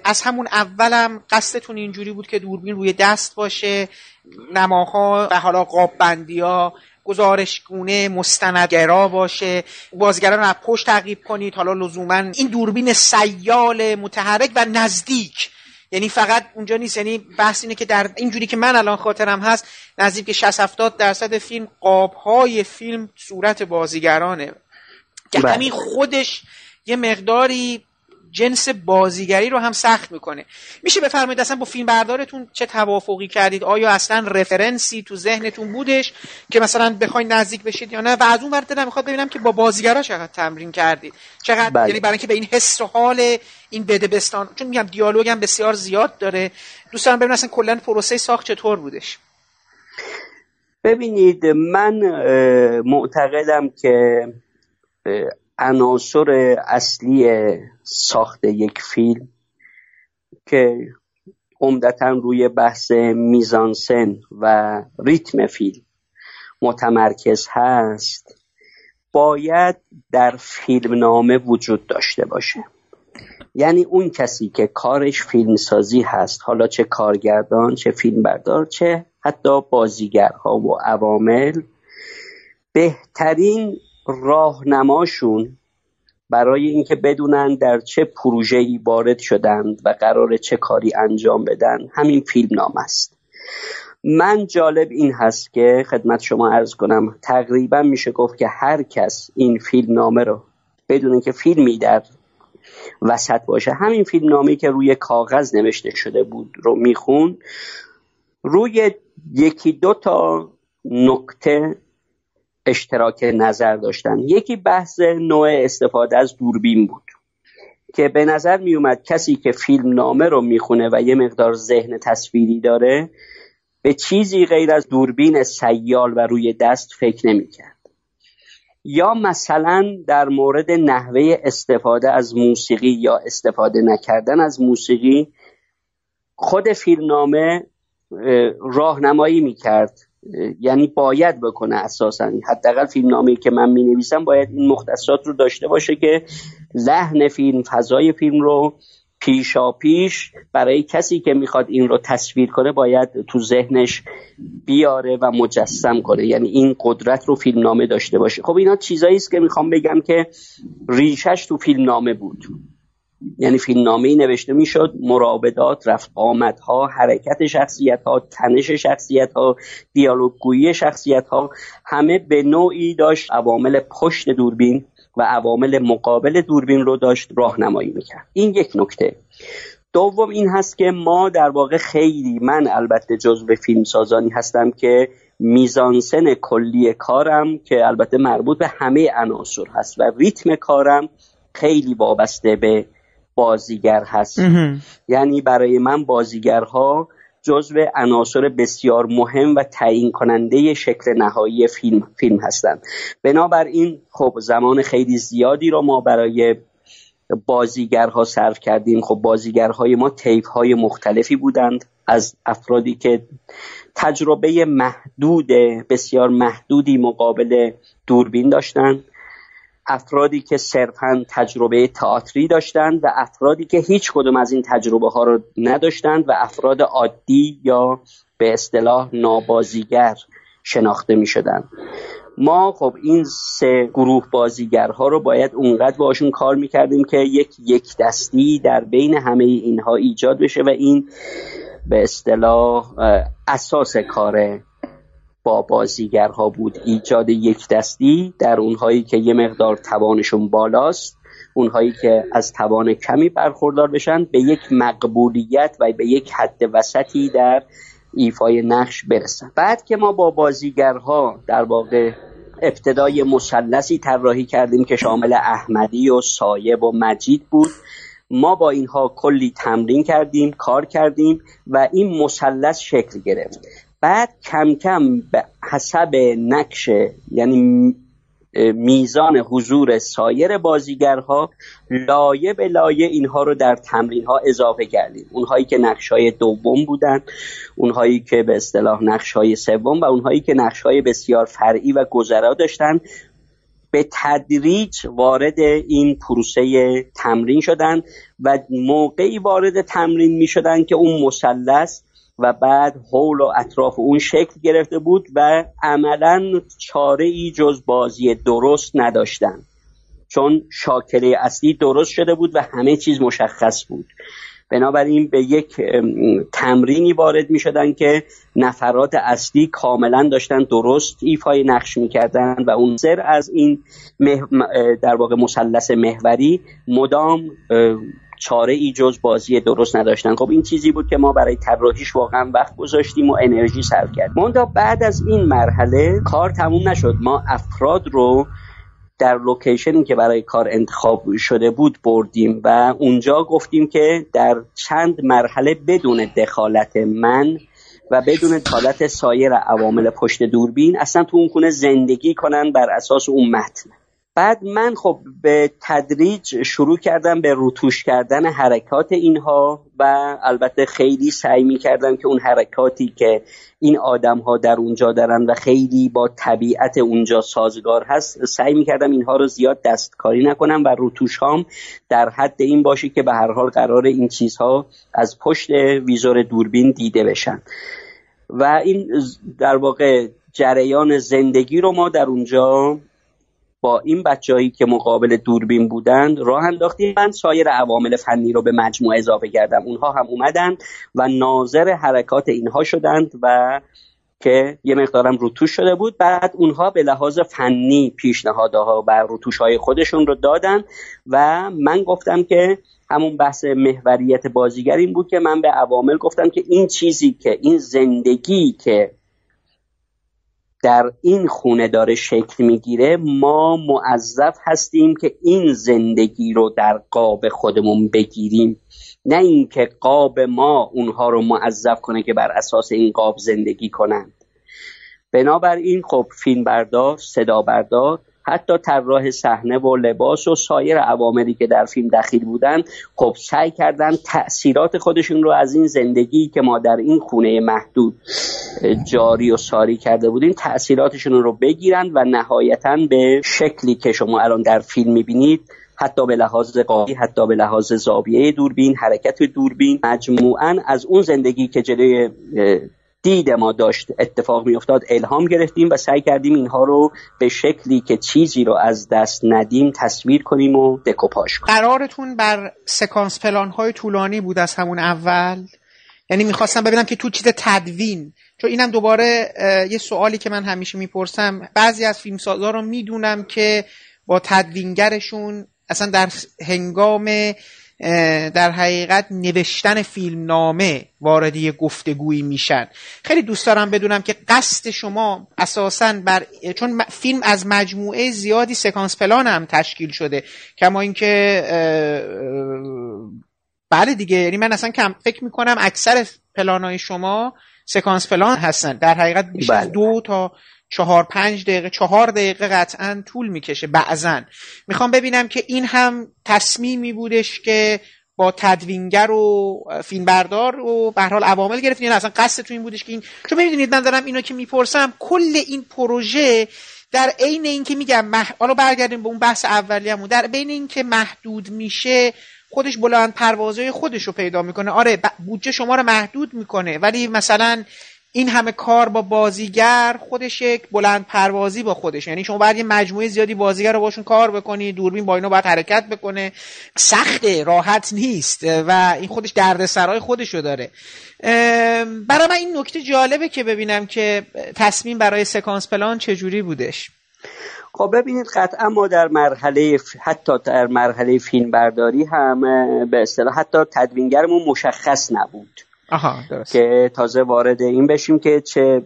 از همون اولم قصدتون اینجوری بود که دوربین روی دست باشه نماها و حالا قاب بندی ها گزارشگونه مستندگرا باشه بازیگران رو پشت تعقیب کنید. حالا لزوما این دوربین سیال متحرک و نزدیک. یعنی فقط اونجا نیست. یعنی بحث اینه که در اینجوری که من الان خاطرم هست نزدیک 60 70 درصد فیلم قابهای فیلم صورت بازیگرانه. که بله. همین خودش یه مقداری جنس بازیگری رو هم سخت می‌کنه. میشه بفرمایید اصلا با فیلم بردارتون چه توافقی کردید؟ آیا اصلا رفرنسی تو ذهنتون بودش که مثلا بخواید نزدیک بشید یا نه؟ و از اون ور دلم می‌خواد ببینم که با بازیگرا چقدر تمرین کردید. چقدر بله. یعنی برای اینکه به این حس و حال این بده بستان چون میگم دیالوگ هم بسیار زیاد داره. دوست دارم ببینم اصلا کلا پروسه ساخت چطور بودش؟ ببینید من معتقدم که عناصر اصلی ساخت یک فیلم که عمدتا روی بحث میزانسن و ریتم فیلم متمرکز هست باید در فیلم نامه وجود داشته باشه. یعنی اون کسی که کارش فیلمسازی هست حالا چه کارگردان چه فیلمبردار چه حتی بازیگرها و عوامل بهترین راهنماشون برای اینکه بدونن در چه پروژه‌ای وارد شدند و قرار چه کاری انجام بدن همین فیلم نام است. من جالب این هست که خدمت شما ارز کنم تقریبا میشه گفت که هر کس این فیلم نامه رو بدون که فیلمی در وسط باشه همین فیلم نامه که روی کاغذ نوشته شده بود رو میخون روی یکی دو تا نکته اشتراک نظر داشتن. یکی بحث نوع استفاده از دوربین بود که به نظر می اومد کسی که فیلم نامه رو می‌خونه و یه مقدار ذهن تصویری داره به چیزی غیر از دوربین سیال و روی دست فکر نمی‌کرد. یا مثلا در مورد نحوه استفاده از موسیقی یا استفاده نکردن از موسیقی خود فیلمنامه راهنمایی می‌کرد. یعنی باید بکنه اساسا. حداقل فیلم نامی که من می نویسم باید این مختصات رو داشته باشه که لحن فیلم فضای فیلم رو پیشا پیش برای کسی که می‌خواد این رو تصویر کنه باید تو ذهنش بیاره و مجسم کنه. یعنی این قدرت رو فیلم نامه داشته باشه. خب اینا چیزایی است که می‌خوام بگم که ریشش تو فیلم نامه بود. یعنی فیلم نامه نوشته می‌شد مرابطات رفت آمدها حرکت شخصیت ها تنش شخصیت ها دیالوگ شخصیت ها همه به نوعی داشت عوامل پشت دوربین و عوامل مقابل دوربین رو داشت راهنمایی می‌کرد. این یک نکته. دوم این هست که ما در واقع خیلی من البته جزو فیلم سازانی هستم که میزانسن کلی کارم که البته مربوط به همه عناصر هست و ریتم کارم خیلی وابسته به بازیگر هست. یعنی برای من بازیگرها جزو عناصر بسیار مهم و تعیین کننده شکل نهایی فیلم فیلم هستند. بنابراین خب زمان خیلی زیادی رو ما برای بازیگرها صرف کردیم. خب بازیگرهای ما تیف های مختلفی بودند. از افرادی که تجربه محدود بسیار محدودی مقابل دوربین داشتند افرادی که صرفا تجربه تئاتری داشتند و افرادی که هیچ کدوم از این تجربه ها رو نداشتند و افراد عادی یا به اصطلاح نابازیگر شناخته می شدن. ما خب این سه گروه بازیگرها رو باید اونقدر باشون کار می‌کردیم که یک یک دستی در بین همه اینها ایجاد بشه و این به اصطلاح اساس کار با بازیگرها بود ایجاد یک دستی در اونهایی که یه مقدار توانشون بالاست اونهایی که از توان کمی برخوردار بشن به یک مقبولیت و به یک حد وسطی در ایفای نقش برسن. بعد که ما با بازیگرها در واقع ابتدای مثلثی طراحی کردیم که شامل احمدی و سایب و مجید بود ما با اینها کلی تمرین کردیم کار کردیم و این مثلث شکل گرفت. بعد کم کم به حسب نقش یعنی میزان حضور سایر بازیگرها لایه به لایه اینها رو در تمرین ها اضافه کردیم. اونهایی که نقش های دوم بودن اونهایی که به اصطلاح نقش های سوم و اونهایی که نقش های بسیار فرعی و گذرا داشتن به تدریج وارد این پروسه تمرین شدن و موقعی وارد تمرین می شدن که اون مثلث و بعد حول و اطراف اون شکل گرفته بود و عملا چاره ای جز بازی درست نداشتن. چون شاکله اصلی درست شده بود و همه چیز مشخص بود. بنابراین به یک تمرینی وارد می شدن که نفرات اصلی کاملا داشتن درست ایفای نقش می کردن و اون سر از این در واقع مثلث محوری مدام چاره ای جز بازی درست نداشتن. خب این چیزی بود که ما برای طراحیش واقعا وقت گذاشتیم و انرژی صرف کردیم. منتها بعد از این مرحله کار تموم نشد. ما افراد رو در لوکیشنی که برای کار انتخاب شده بود بردیم و اونجا گفتیم که در چند مرحله بدون دخالت من و بدون دخالت سایر عوامل پشت دوربین اصلا تو اون خونه زندگی کنن بر اساس اون متن. بعد من خب به تدریج شروع کردم به روتوش کردن حرکات اینها و البته خیلی سعی می کردم که اون حرکاتی که این آدم ها در اونجا دارن و خیلی با طبیعت اونجا سازگار هست سعی می کردم اینها رو زیاد دستکاری نکنم و روتوش هام در حد این باشه که به هر حال قرار این چیزها از پشت ویزور دوربین دیده بشن. و این در واقع جریان زندگی رو ما در اونجا با این بچههایی که مقابل دوربین بودند راه انداختیم من سایر عوامل فنی رو به مجموعه اضافه کردم. اونها هم اومدند و ناظر حرکات اینها شدند و که یه مقدارم روتوش شده بود. بعد اونها به لحاظ فنی پیشنهادها و روتوش های خودشون رو دادن و من گفتم که همون بحث محوریت بازیگر این بود که من به عوامل گفتم که این چیزی که این زندگی که در این خونه داره شکل می‌گیره ما معذف هستیم که این زندگی رو در قاب خودمون بگیریم. نه اینکه قاب ما اونها رو معذف کنه که بر اساس این قاب زندگی کنند. بنابراین خب فیلم بردار صدا بردار حتی طراح صحنه و لباس و سایر عواملی که در فیلم دخیل بودن خب سعی کردن تاثیرات خودشون رو از این زندگی که ما در این خونه محدود جاری و ساری کرده بودیم تاثیراتشون رو بگیرن و نهایتا به شکلی که شما الان در فیلم می‌بینید حتی به لحاظ قایی حتی به لحاظ زاویه دوربین حرکت دوربین مجموعا از اون زندگی که جلوی دید ما داشت اتفاق میافتاد الهام گرفتیم و سعی کردیم اینها رو به شکلی که چیزی رو از دست ندیم تصویر کنیم و دکوپاش کنیم. قرارتون بر سکانس پلان های طولانی بود از همون اول؟ یعنی می‌خواستم ببینم که تو چیز تدوین چون اینم دوباره یه سوالی که من همیشه می‌پرسم. بعضی از فیلمسازا رو می‌دونم که با تدوینگرشون اصلا در هنگام در حقیقت نوشتن فیلم نامه واردی گفتگویی میشن خیلی دوست دارم بدونم که قصد شما اساسا بر چون فیلم از مجموعه زیادی سکانس پلان هم تشکیل شده کما اینکه بله دیگه یعنی من اصلا کم فکر می‌کنم اکثر پلانهای شما سکانس پلان هستن در حقیقت بیشتر بله. دو تا چهار پنج دقیقه چهار دقیقه قطعا طول می‌کشه بعضا. می‌خوام ببینم که این هم تصمیمی بودش که با تدوینگر و فیلمبردار و به حال عوامل گرفتین یعنی اصلا قصدتون این بودش که این چون می‌دونید من دارم اینو که می‌پرسم کل این پروژه در عین اینکه میگم مح... حالا برگردیم به اون بحث اولیه‌مون. در بین اینکه محدود میشه خودش بلند پروازهای خودش رو پیدا می‌کنه. آره بودجه شما رو محدود می‌کنه ولی مثلا این همه کار با بازیگر خودش یک بلند پروازی با خودش یعنی شما باید یه مجموعه زیادی بازیگر رو باشون کار بکنی دوربین با اینا باید حرکت بکنه. سخته راحت نیست. و این خودش دردسرای خودش رو داره برای من این نکته جالبه که ببینم که تصمیم برای سکانس پلان چجوری بودش. خب ببینید قطعا ما در مرحله حتی در مرحله فیلم برداری هم به اصطلاح حتی تدوینگرمون مشخص نبود. آها که تازه وارد این بشیم که چه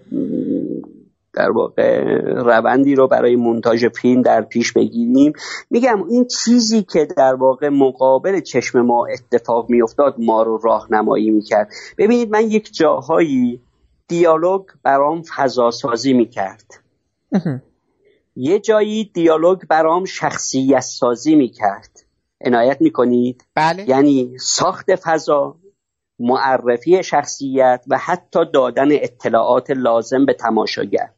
در واقع روندی رو برای مونتاژ فیلم در پیش بگیریم. میگم این چیزی که در واقع مقابل چشم ما اتفاق میافتاد ما رو راهنمایی می‌کرد. ببینید من یک جاهایی دیالوگ برام فضا سازی می‌کرد یه جایی دیالوگ برام شخصیت سازی می‌کرد. عنایت می‌کنید؟ بله. یعنی ساخت فضا معرفی شخصیت و حتی دادن اطلاعات لازم به تماشاگر.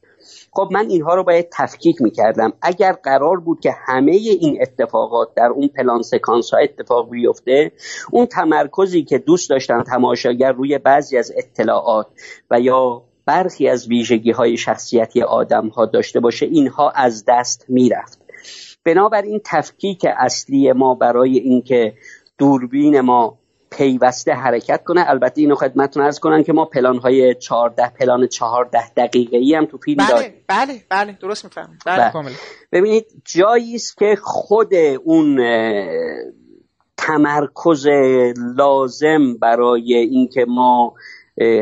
خب من اینها رو باید تفکیک می‌کردم. اگر قرار بود که همه این اتفاقات در اون پلان سکانس ها اتفاق بیفته اون تمرکزی که دوست داشتم تماشاگر روی بعضی از اطلاعات و یا برخی از ویژگی های شخصیتی آدم ها داشته باشه اینها از دست می‌رفت. بنابراین تفکیک اصلی ما برای اینکه دوربین ما پیوسته حرکت کنه البته اینو خدمتتون ارز کنم که ما پلان های 14 پلان 14 دقیقه ای هم تو فیلم بله داریم. بله بله درست می‌فهمم بله, بله. ببینید جایی است که خود اون تمرکز لازم برای اینکه ما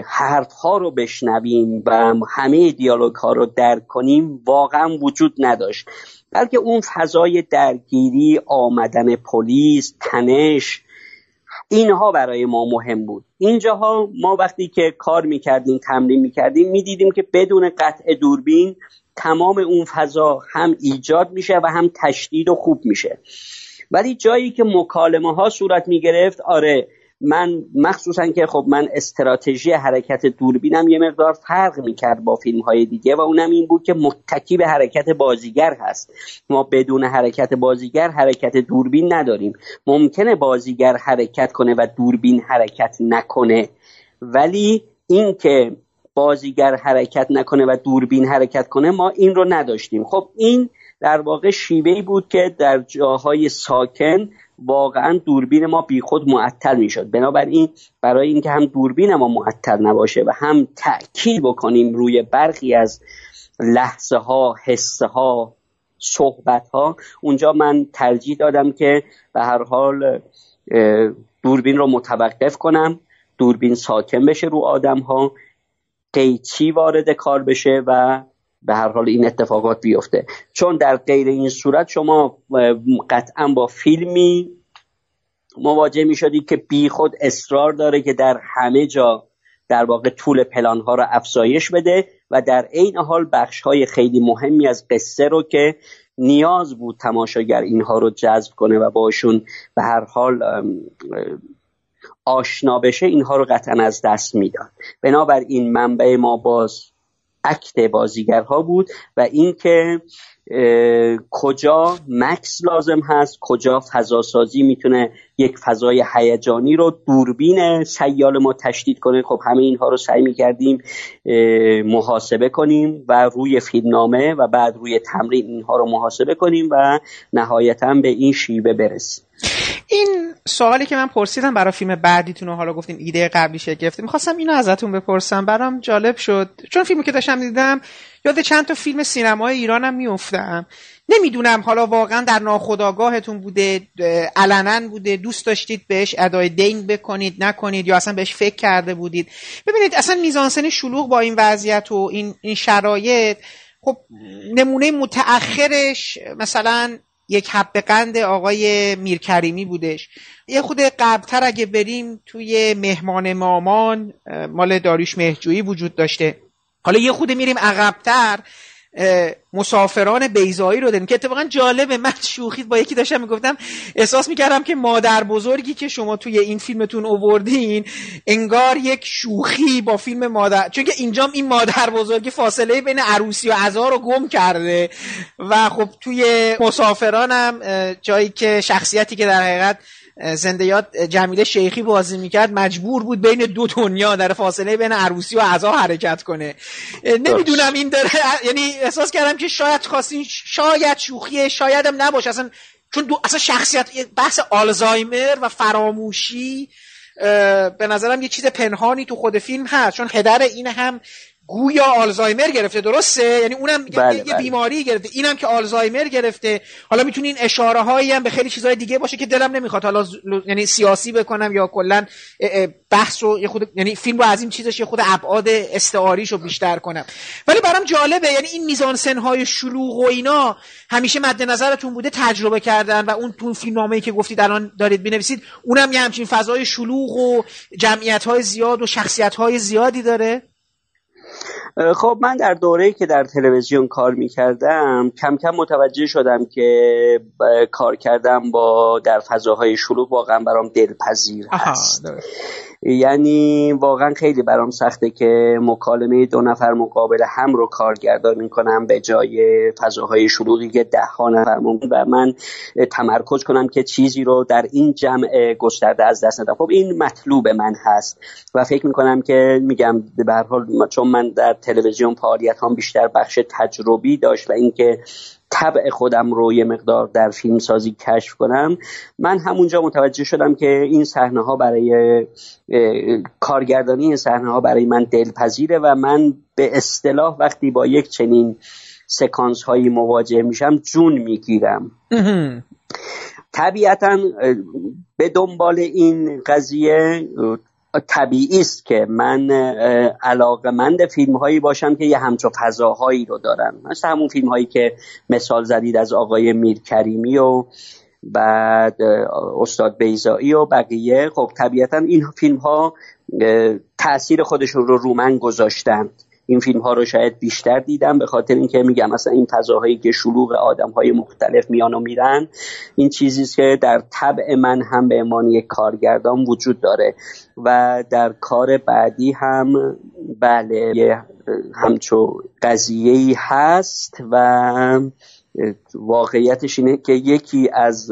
حرف ها رو بشنویم و همه دیالوگ ها رو درک کنیم واقعا وجود نداشت بلکه اون فضای درگیری آمدن پلیس تنش اینها برای ما مهم بود. اینجاها ما وقتی که کار می‌کردیم تمرین می‌کردیم می‌دیدیم که بدون قطع دوربین تمام اون فضا هم ایجاد میشه و هم تشدید و خوب میشه. ولی جایی که مکالمه ها صورت می‌گرفت آره من مخصوصا که خب من استراتژی حرکت دوربینم یه مقدار فرق می‌کرد با فیلم های دیگه و اونم این بود که متکی به حرکت بازیگر هست. ما بدون حرکت بازیگر حرکت دوربین نداریم. ممکنه بازیگر حرکت کنه و دوربین حرکت نکنه. ولی اینکه بازیگر حرکت نکنه و دوربین حرکت کنه ما این رو نداشتیم. خب این در واقع شیوهی بود که در جاهای ساکن واقعا دوربین ما بیخود معطل می‌شد. بنابراین برای اینکه هم دوربین ما معطل نباشه و هم تاکید بکنیم روی برخی از لحظه ها حسه ها صحبت ها اونجا من ترجیح دادم که به هر حال دوربین رو متوقف کنم. دوربین ساکن بشه رو آدم ها قیچی وارد کار بشه و به هر حال این اتفاقات بیفته. چون در غیر این صورت شما قطعا با فیلمی مواجه می شدید که بی خود اصرار داره که در همه جا در واقع طول پلان ها را افزایش بده و در عین حال بخش های خیلی مهمی از قصه رو که نیاز بود تماشاگر اینها رو جذب کنه و باشون به هر حال آشنا بشه اینها رو قطعا از دست می‌داد. بنابراین منبع ما باز اکت بازیگرها بود و اینکه کجا مکس لازم هست؟ کجا فضاسازی می‌تونه یک فضای هیجانی رو دوربین سیال ما تشدید کنه؟ خب همه اینها رو سعی می‌کردیم محاسبه کنیم و روی فیلمنامه و بعد روی تمرین اینها رو محاسبه کنیم و نهایتا به این شیوه برسیم. این سوالی که من پرسیدم برای فیلم بعدیتون رو حالا گفتین ایده قبلی گرفتیم. می‌خواستم اینو ازتون بپرسم. برام جالب شد. چون فیلمی که داشتم دیدم یاد چند تا فیلم سینمای ایرانم میافتم. نمی‌دونم حالا واقعا در ناخودآگاهتون بوده علنا بوده دوست داشتید بهش ادای دین بکنید نکنید یا اصلا بهش فکر کرده بودید. ببینید اصلا میزانسن شلوغ با این وضعیت و این, این شرایط خب نمونه متأخرش مثلا یک حب قند آقای میرکریمی بودش. یه خود قبلتر اگه بریم توی مهمان مامان مال داریش مهجویی وجود داشته. حالا یه خود میریم عقبتر مسافران بیزایی رو داریم که اتفاقا جالبه من شوخی با یکی داشتم می‌گفتم احساس می‌کردم که مادر بزرگی که شما توی این فیلمتون اووردین انگار یک شوخی با فیلم مادر چون که اینجام این مادر بزرگی فاصله بین عروسی و عزا رو گم کرده. و خب توی مسافرانم جایی که شخصیتی که در حقیقت زنده یاد جمیله شیخی بازی می‌کرد مجبور بود بین دو دنیا در فاصله بین عروسی و عزا حرکت کنه. نمی‌دونم این داره یعنی احساس کردم که شاید خواستین شاید شوخیه شاید هم نباشه. اصلا چون دو اصلا شخصیت بحث آلزایمر و فراموشی به نظرم یه چیز پنهانی تو خود فیلم هست. چون پدر این هم گویا آلزایمر گرفته درسته؟ یعنی اونم بله یه بله. بیماری گرفته. اینم که آلزایمر گرفته. حالا می‌تونین اشاره هایی هم به خیلی چیزهای دیگه باشه که دلم نمی‌خواد. حالا یعنی سیاسی بکنم یا کلا بحث رو یه خود یعنی فیلم رو از این چیزش یه خود ابعاد استعاریش رو بیشتر کنم. ولی برام جالبه یعنی این میزان سنهای شلوغ و اینا همیشه مد نظرتون بوده تجربه کردن و اون تو فیلمنامه‌ای که گفتید الان دارید بنویسید اونم یه همچین فضای شلوغ و جمعیت های زیاد و شخصیت های زیادی داره؟ خب من در دوره‌ای که در تلویزیون کار می‌کردم کم کم متوجه شدم که کار کردم با در فضاهای شلوغ واقعا برام دلپذیر هست یعنی واقعا خیلی برام سخته که مکالمه دو نفر مقابل هم رو کارگردانی کنم به جای فضاهای شلوغی که ده ها نفر و من تمرکز کنم که چیزی رو در این جمع گسترده از دست ندم. خب این مطلوب من هست و فکر می‌کنم که میگم به حال چون من در تلویزیون فعالیت هم بیشتر بخش تجربی داشت و اینکه طبع خودم رو یه مقدار در فیلم سازی کشف کنم. من همونجا متوجه شدم که این صحنه ها برای کارگردانی این صحنه ها برای من دلپذیره و من به اصطلاح وقتی با یک چنین سکانس هایی مواجه میشم جون می‌گیرم. طبیعتا به دنبال این قضیه طبیعی است که من علاقمند فیلم هایی باشم که یه همچو فضاهایی رو دارن. مثل همون فیلم هایی که مثال زدید از آقای میرکریمی و بعد استاد بیزایی و بقیه. خب طبیعتا این فیلم ها تاثیر خودشون رو رو من گذاشتند. این فیلم ها رو شاید بیشتر دیدم به خاطر اینکه میگم مثلا این فضاهایی که شلوغ آدم های مختلف میان و میرن. این چیزی که در طبع من هم به عنوان کارگردان وجود داره و در کار بعدی هم بله یه همچو قضیه هست و واقعیتش اینه که یکی از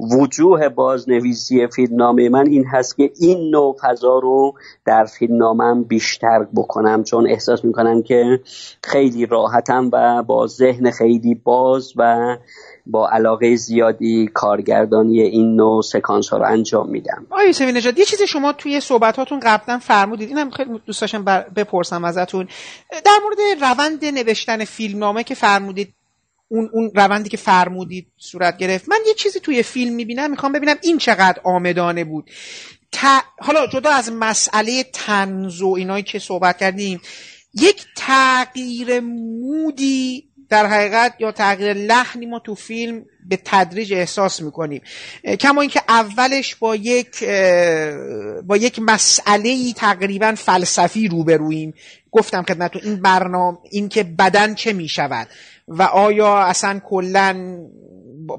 وجوه بازنویسی فیلمنامه من این هست که این نوع فضا رو در فیلمنامم بیشتر بکنم چون احساس می‌کنم که خیلی راحتم و با ذهن خیلی باز و با علاقه زیادی کارگردانی این نوع سکانس ها رو انجام میدم. آقای سوی نجات یه چیزی شما توی صحبتاتون قبلا فرمودید اینم خیلی دوست داشتم بپرسم ازتون. در مورد روند نوشتن فیلمنامه که فرمودید اون اون روندی که فرمودید صورت گرفت. من یه چیزی توی فیلم می‌بینم می‌خوام ببینم این چقدر آمدانه بود. حالا جدا از مسئله تنز و اینایی که صحبت کردیم یک تغییر مودی در حقیقت یا تغییر لحنی ما تو فیلم به تدریج احساس می‌کنیم. کما اینکه اولش با یک با یک مسئله تقریبا فلسفی روبرویم گفتم خدمتتون این برنامه این که بدن چه می‌شود. و آیا اصلا کلا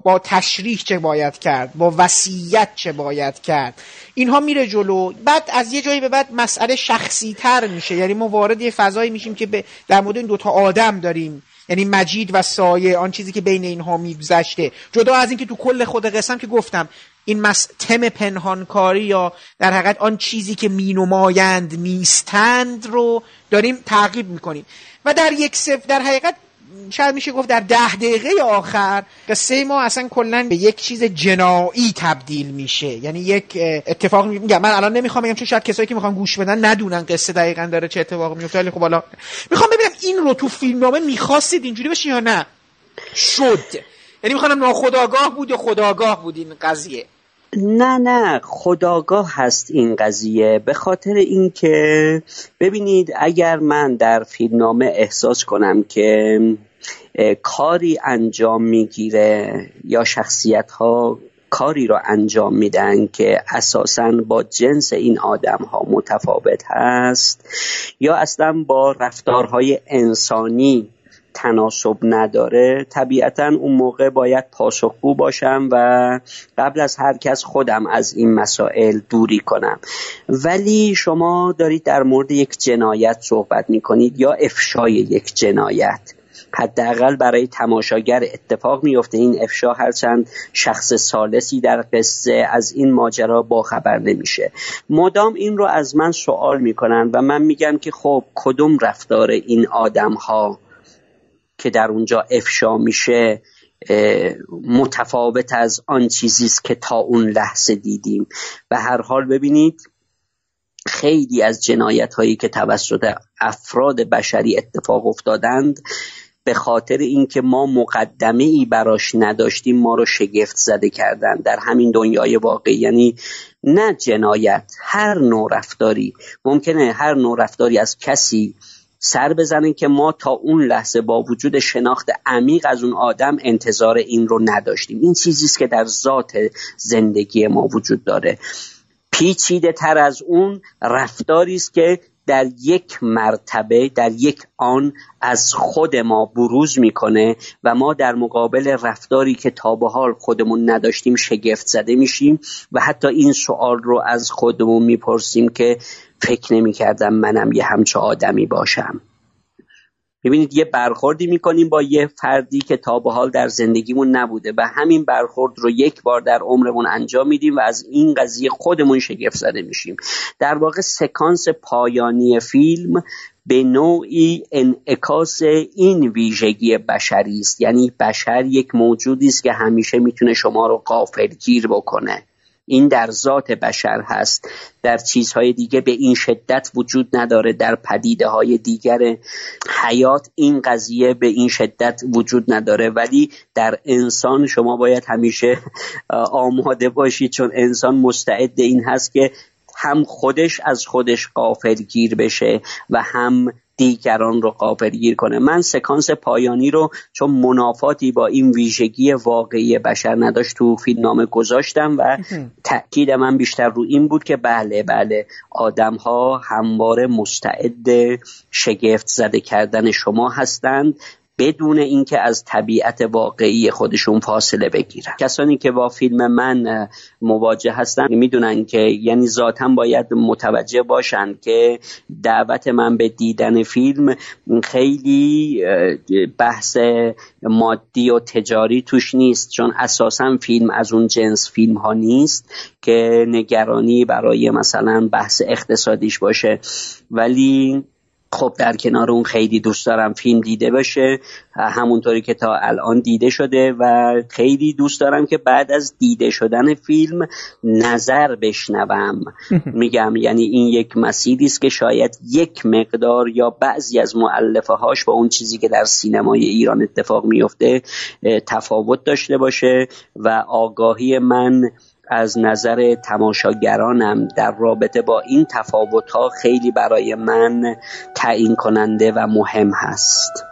با تشریح چه باید کرد؟ با وسیعت چه باید کرد؟ اینها میره جلو. بعد از یه جایی به بعد مسئله شخصی تر میشه. یعنی ما وارد یه فضایی میشیم که در مورد این دوتا آدم داریم. یعنی مجید و سایه آن چیزی که بین اینها میگذشته. جدا از اینکه تو کل خود قسم که گفتم این مس... تم پنهانکاری یا در حقیقت آن چیزی که مینمایند نیستند رو داریم تعقیب می‌کنیم. و در یک سف در حقیقت شاید میشه گفت در ده دقیقه آخر قصه ما اصلا کلا به یک چیز جنایی تبدیل میشه. یعنی یک اتفاق میگم من الان نمی‌خوام بگم چون شاید کسایی که می‌خوان گوش بدن ندونن قصه دقیقا داره چه اتفاقی میفته ولی خب حالا می‌خوام ببینم این رو تو فیلمنامه می‌خواستید اینجوری بشه یا نه؟ شد. یعنی می‌خوام ناخداگاه بود یا خداگاه بود این قضیه؟ نه نه خداگاه هست این قضیه. به خاطر اینکه ببینید اگر من در فیلمنامه احساس کنم که کاری انجام می‌گیره یا شخصیت ها کاری را انجام میدن که اساسا با جنس این آدم ها متفاوت هست یا اصلا با رفتارهای انسانی تناسب نداره طبیعتا اون موقع باید پاسخگو باشم و قبل از هر کس خودم از این مسائل دوری کنم. ولی شما دارید در مورد یک جنایت صحبت می کنید یا افشای یک جنایت؟ حداقل برای تماشاگر اتفاق میفته این افشا هرچند شخص سالسی در قصه از این ماجرا باخبر نمیشه. مدام این رو از من سوال می‌کنن و من میگم که خب کدوم رفتار این آدم ها که در اونجا افشا میشه متفاوت از آن چیزی است که تا اون لحظه دیدیم. به هر حال ببینید خیلی از جنایت هایی که توسط افراد بشری اتفاق افتادند به خاطر اینکه ما مقدمه ای براش نداشتیم ما رو شگفت زده کردن در همین دنیای واقعی یعنی نه جنایت هر نوع رفتاری. ممکنه هر نوع رفتاری از کسی سر بزنن که ما تا اون لحظه با وجود شناخت عمیق از اون آدم انتظار این رو نداشتیم. این چیزی است که در ذات زندگی ما وجود داره. پیچیده تر از اون رفتاری است که در یک مرتبه در یک آن از خود ما بروز می‌کنه و ما در مقابل رفتاری که تا به حال خودمون نداشتیم شگفت زده میشیم و حتی این سوال رو از خودمون می‌پرسیم که فکر نمی‌کردم منم یه همچه آدمی باشم. ببینید یه برخوردی می‌کنیم با یه فردی که تا به حال در زندگیمون نبوده و همین برخورد رو یک بار در عمرمون انجام میدیم و از این قضیه خودمون شگفت زده میشیم. در واقع سکانس پایانی فیلم به نوعی انعکاس این ویژگی بشری است. یعنی بشر یک موجودی است که همیشه می‌تونه شما رو غافلگیر بکنه. این در ذات بشر هست. در چیزهای دیگه به این شدت وجود نداره. در پدیده های دیگر حیات این قضیه به این شدت وجود نداره. ولی در انسان شما باید همیشه آماده باشید چون انسان مستعد این هست که هم خودش از خودش قافل گیر بشه و هم دیگران رو گیر کنه. من سکانس پایانی رو چون منافاتی با این ویژگی واقعی بشر نداشت تو فیلم نامه گذاشتم و تاکید من بیشتر رو این بود که بله بله آدم ها همواره مستعد شگفت زده کردن شما هستند. بدون اینکه از طبیعت واقعی خودشون فاصله بگیرن. کسانی که با فیلم من مواجه هستن می‌دونن که یعنی ذاتا باید متوجه باشن که دعوت من به دیدن فیلم خیلی بحث مادی و تجاری توش نیست چون اساسا فیلم از اون جنس فیلم ها نیست که نگرانی برای مثلا بحث اقتصادیش باشه. ولی خب در کنار اون خیلی دوست دارم فیلم دیده بشه همونطوری که تا الان دیده شده و خیلی دوست دارم که بعد از دیده شدن فیلم نظر بشنوم. میگم یعنی این یک مسیری است که شاید یک مقدار یا بعضی از معلفه هاش با اون چیزی که در سینمای ایران اتفاق میفته تفاوت داشته باشه و آگاهی من از نظر تماشاگرانم در رابطه با این تفاوتها خیلی برای من تعیین کننده و مهم هست.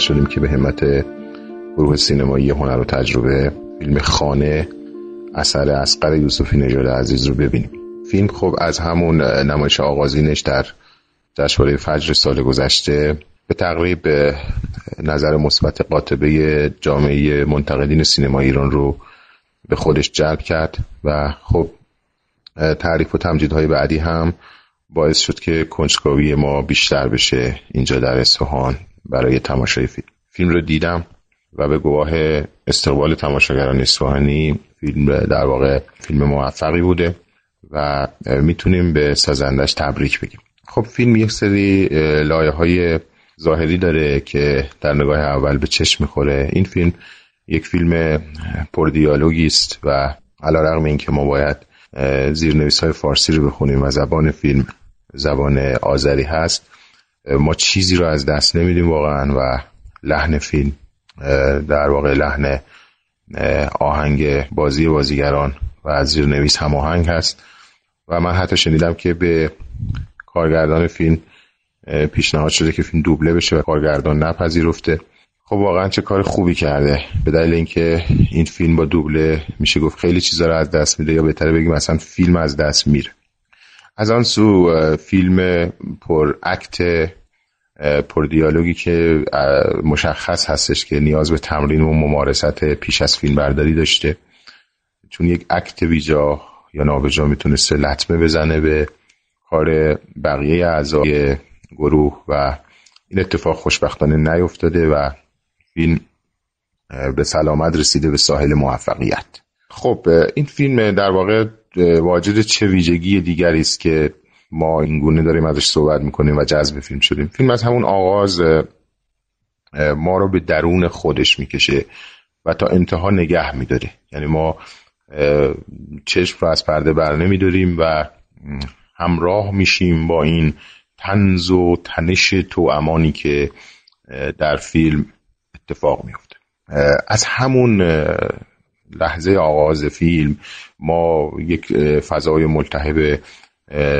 شدیم که به همت گروه سینمایی هنر و تجربه فیلم خانه اثر اسقر یوسفی نژاد عزیز رو ببینیم. فیلم خب از همون نمایش آغازینش در جشنواره فجر سال گذشته به تقریب نظر مثبت قاطبه جامعه منتقدین سینما ایران رو به خودش جلب کرد و خب تعریف و تمجیدهای بعدی هم باعث شد که کنجکاوی ما بیشتر بشه اینجا در اصفهان. برای تماشای فیلم فیلم رو دیدم و به گواه استقبال تماشاگران اصفهانی فیلم در واقع فیلم موفقی بوده و می‌تونیم به سازندش تبریک بگیم. خب فیلم یک سری لایه های ظاهری داره که در نگاه اول به چشم می‌خوره. این فیلم یک فیلم پردیالوگی است و علا رقم این که ما باید زیرنویس های فارسی رو بخونیم و زبان فیلم زبان آذری هست ما چیزی رو از دست نمیدیم واقعا و لحن فیلم در واقع لحن آهنگ بازی بازیگران و از زیرنویس هم آهنگ هست. و من حتی شنیدم که به کارگردان فیلم پیشنهاد شده که فیلم دوبله بشه و کارگردان نپذیرفته. خب واقعا چه کار خوبی کرده. به دلیل اینکه این فیلم با دوبله میشه گفت خیلی چیزا رو از دست میده یا بهتره بگیم مثلا فیلم از دست میره. از آن سو فیلم پر اکت پر دیالوگی که مشخص هستش که نیاز به تمرین و ممارست پیش از فیلم برداری داشته. چون یک اکت بیجا یا نابجا می‌تونسته لطمه بزنه به کار بقیه اعضای گروه و این اتفاق خوشبختانه نیفتاده و فیلم به سلامت رسیده به ساحل موفقیت. خب این فیلم در واقع واجد چه ویژگی دیگری است که ما این گونه داریم ازش صحبت می‌کنیم و جذب فیلم شدیم. فیلم از همون آغاز ما رو به درون خودش می‌کشه و تا انتها نگه میداره. یعنی ما چشم رو از پرده بر نمیداریم و همراه میشیم با این تنز و تنش تو امانی که در فیلم اتفاق میفته از همون لحظه آغاز فیلم ما یک فضای ملتهب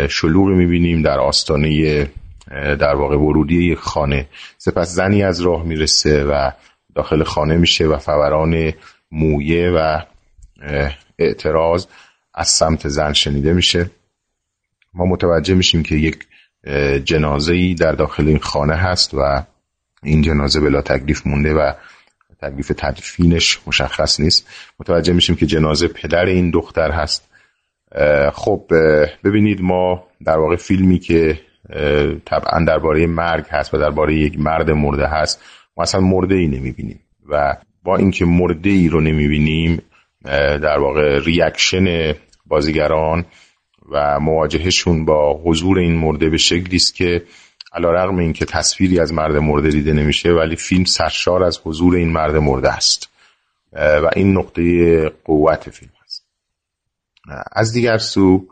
شلوغ می‌بینیم در آستانه در واقع ورودی یک خانه. سپس زنی از راه می‌رسه و داخل خانه میشه و فوران مویه و اعتراض از سمت زن شنیده میشه. ما متوجه میشیم که یک جنازه ای در داخل این خانه هست و این جنازه بلا تکلیف مونده و تکلیف تدفینش مشخص نیست. متوجه میشیم که جنازه پدر این دختر هست. خب ببینید ما در واقع فیلمی که طبعا درباره مرگ هست و درباره یک مرد مرده هست ما اصلا مرده ای نمی‌بینیم و با اینکه مرده ای رو نمی‌بینیم در واقع ریاکشن بازیگران و مواجهشون با حضور این مرده به شکلی است که رقم این که تصویری از مرد مرده دیده نمیشه ولی فیلم سرشار از حضور این مرد مرده است. و این نقطه قوت فیلم است از دیگر سو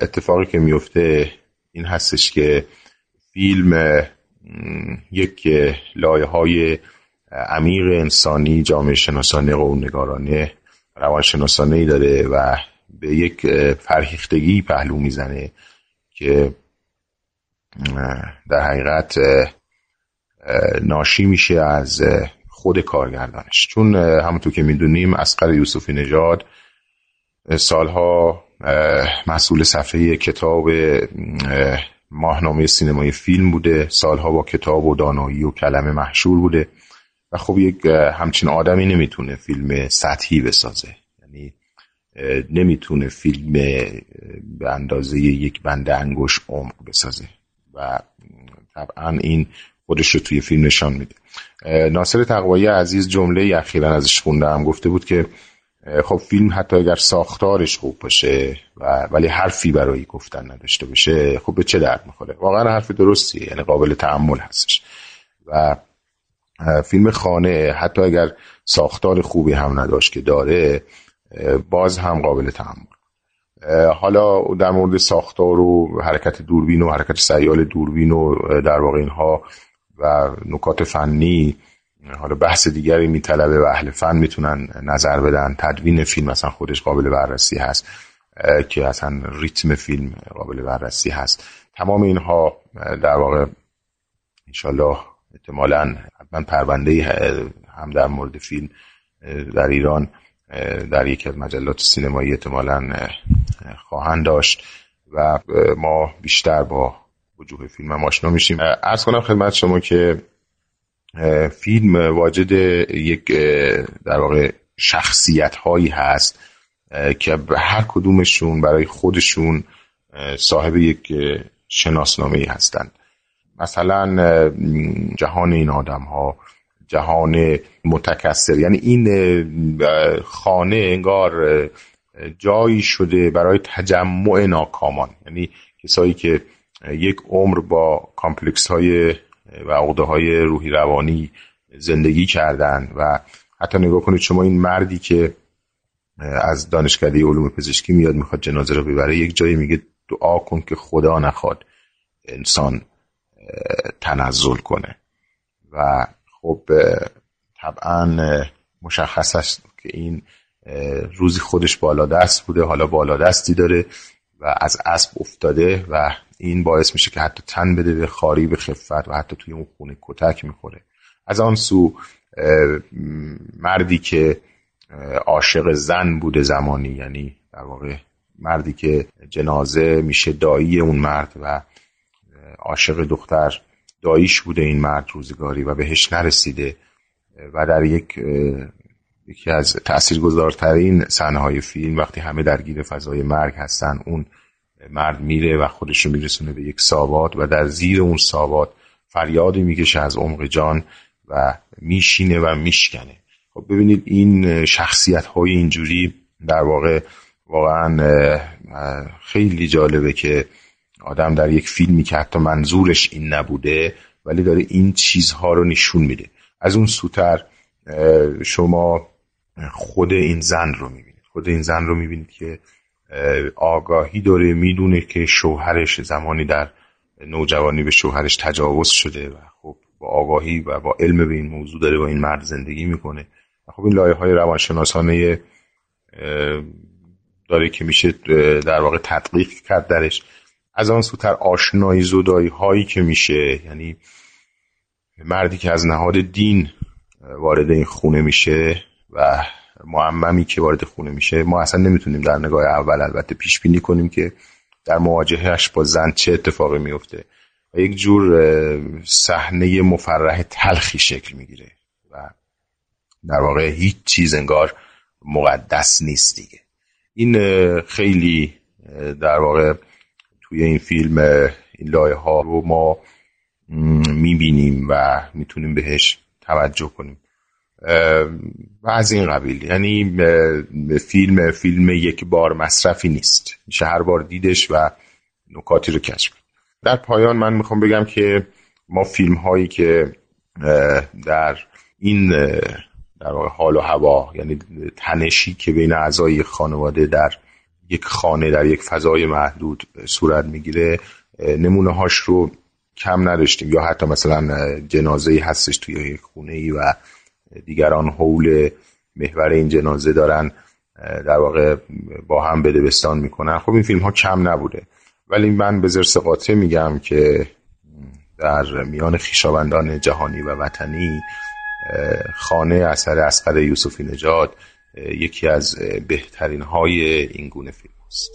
اتفاقی که میفته این هستش که فیلم یک لایه های عمیق انسانی جامعه شناسانه قومنگارانه روانشناسانه ای داره و به یک فرهیختگی پهلو می‌زنه که در حقیقت ناشی میشه از خود کارگردانش. چون همونطور که می‌دونیم اسقر یوسفی نژاد سالها مسئول صفحه کتاب ماهنامه سینمای فیلم بوده. سالها با کتاب و دانایی و کلمه محشور بوده. و خب یک همچین آدمی نمی‌تونه فیلم سطحی بسازه. یعنی نمی‌تونه فیلم به اندازه یک بند انگوش عمق بسازه. و طبعا این خودش رو توی فیلم نشان میده. ناصر تقوایی عزیز جمله اخیرا ازش خوندم. گفته بود که خب فیلم حتی اگر ساختارش خوب باشه و ولی حرفی برای گفتن نداشته باشه خب به چه درد می‌خوره؟ واقعا حرف درستیه یعنی قابل تحمل هستش. و فیلم خانه حتی اگر ساختار خوبی هم نداشت که داره باز هم قابل تحمل حالا در مورد ساختار و حرکت دوربین و حرکت سیال دوربین و در واقع اینها و نکات فنی حالا بحث دیگری میطلبه و اهل فن می‌تونن نظر بدن. تدوین فیلم مثلا خودش قابل بررسی هست که اصلا ریتم فیلم قابل بررسی هست. تمام اینها در واقع انشالله احتمالا من پرونده هم در مورد فیلم در ایران در یکی از مجلات سینمایی احتمالا خواهند داشت و ما بیشتر با وجوه فیلم هم آشنا میشیم. ارز کنم خدمت شما که فیلم واجد یک در واقع شخصیت هایی هست که هر کدومشون برای خودشون صاحب یک شناسنامه ای هستند. مثلا جهان این آدم ها جهان متکثر. یعنی این خانه انگار جایی شده برای تجمع ناکامان. یعنی کسایی که یک عمر با کامپلکس های و عقده های روحی روانی زندگی کردن و حتی نگاه کنید شما این مردی که از دانشکده علوم پزشکی میاد می‌خواد جنازه رو ببره یک جایی میگه دعا کن که خدا نخواد انسان تنزل کنه. و خب طبعا مشخص است که این روزی خودش بالا دست بوده حالا بالا دستی داره و از اسب افتاده و این باعث میشه که حتی تن بده به خاری به خفت و حتی توی اون خونه کتک می‌خوره. از آن سو مردی که عاشق زن بوده زمانی یعنی در واقع مردی که جنازه میشه دایی اون مرد و عاشق دختر داییش بوده این مرد روزگاری و بهش نرسیده و در یک یکی از تاثیرگذارترین صحنه های فیلم وقتی همه درگیر فضای مرگ هستن اون مرد میره و خودش رو میرسونه به یک ساوات و در زیر اون ساوات فریادی می‌کشه از عمق جان و میشینه و میشکنه. خب ببینید این شخصیت های اینجوری در واقع واقعا خیلی جالبه که آدم در یک فیلمی که حتی منظورش این نبوده ولی داره این چیزها رو نشون میده. از اون سوتر شما خود این زن رو می‌بینید. خود این زن رو می‌بینید که آگاهی داره می‌دونه که شوهرش زمانی در نوجوانی به شوهرش تجاوز شده و خب با آگاهی و با علم به این موضوع داره با این مرد زندگی می‌کنه. و خب این لایه های روانشناسانه داره که میشه در واقع تطبیق کرد درش. از آن سوتر آشنایی زدایی هایی که میشه یعنی مردی که از نهاد دین وارد این خونه میشه و معممی که وارد خونه میشه ما اصلا نمی‌تونیم در نگاه اول البته پیش بینی کنیم که در مواجهش با زن چه اتفاقی میفته و یک جور صحنه مفرح تلخی شکل می‌گیره و در واقع هیچ چیز انگار مقدس نیست دیگه. این خیلی در واقع توی این فیلم این لایه ها رو ما می‌بینیم و می‌تونیم بهش توجه کنیم. و از این قبیل. یعنی فیلم فیلم یک بار مصرفی نیست. میشه هر بار دیدش و نکاتی رو کشف در پایان من می‌خوام بگم که ما فیلم هایی که در این در حال و هوا یعنی تنشی که بین اعضای خانواده در یک خانه در یک فضای محدود صورت می‌گیره نمونه هاش رو کم نداشتیم. یا حتی مثلا جنازه ای هستش توی یک خونه ای و دیگران حول محور این جنازه دارن در واقع با هم بدبستان می‌کنن. خب این فیلم ها کم نبوده. ولی من به زرس قاطع میگم که در میان خیشاوندان جهانی و وطنی خانه اثر اسقر یوسفی نژاد یکی از بهترین های این گونه فیلم است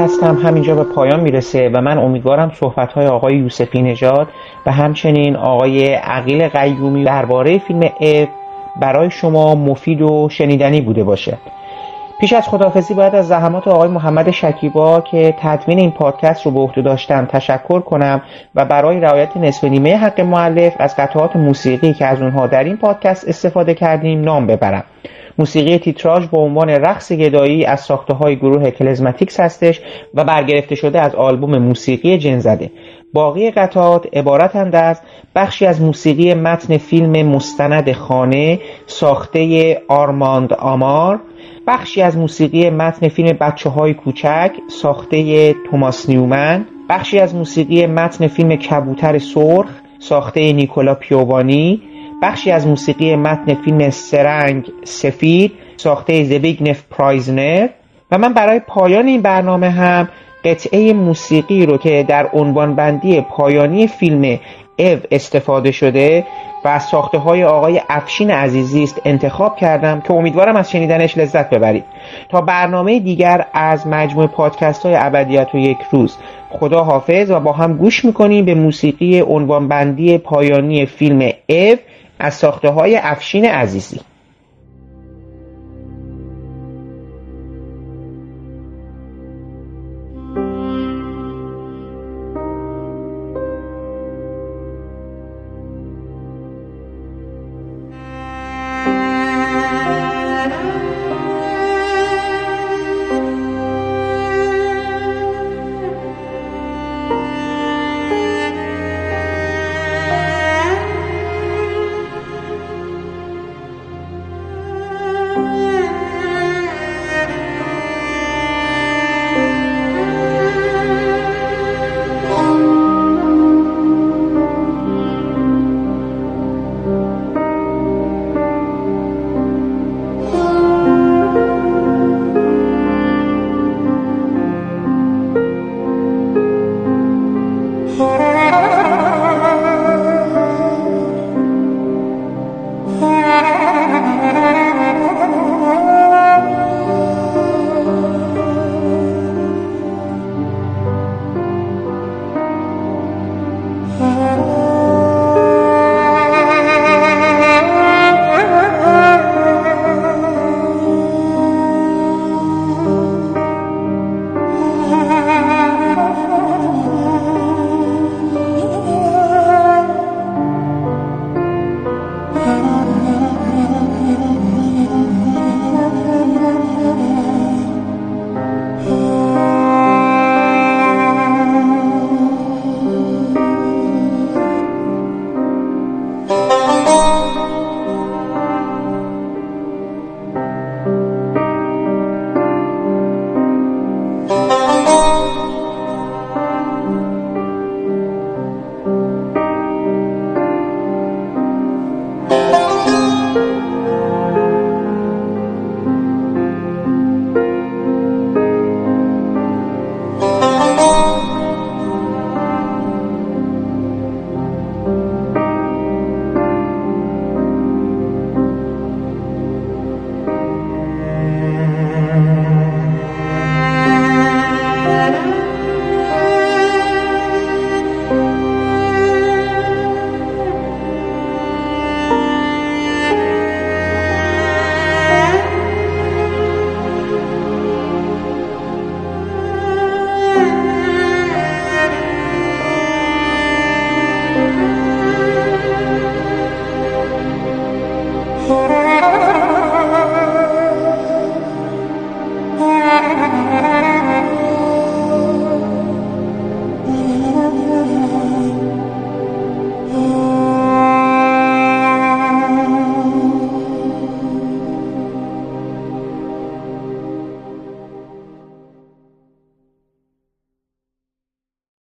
پادکستم همینجا به پایان می‌رسه و من امیدوارم صحبت های آقای یوسفی نژاد و همچنین آقای عقیل قیومی درباره فیلم اب برای شما مفید و شنیدنی بوده باشه. پیش از خدافزی باید از زحمات آقای محمد شکیبا که تدوین این پادکست رو به عهده داشتم تشکر کنم و برای رعایت نصف نیمه حق معلف از قطعات موسیقی که از اونها در این پادکست استفاده کردیم نام ببرم. موسیقی تیتراژ به عنوان رقص گدایی از ساخته های گروه کلزماتیکس هستش و برگرفته شده از آلبوم موسیقی جنزده. باقی قطعات عبارتند از بخشی از موسیقی متن فیلم مستند خانه ساخته آرماند آمار بخشی از موسیقی متن فیلم بچه های کوچک ساخته توماس نیومن بخشی از موسیقی متن فیلم کبوتر سرخ ساخته نیکولا پیووانی بخشی از موسیقی متن فیلم سرنگ سفید ساخته زبیگنف پرایزنر و من برای پایان این برنامه هم قطعه موسیقی رو که در عنوان بندی پایانی فیلم او استفاده شده و ساخته های آقای افشین عزیزی است انتخاب کردم که امیدوارم از شنیدنش لذت ببرید. تا برنامه دیگر از مجموع پادکست های ابدیت و یک روز خدا حافظ و با هم گوش می‌کنیم به موسیقی عنوان بندی پایانی فیلم او از ساخته های افشین عزیزی.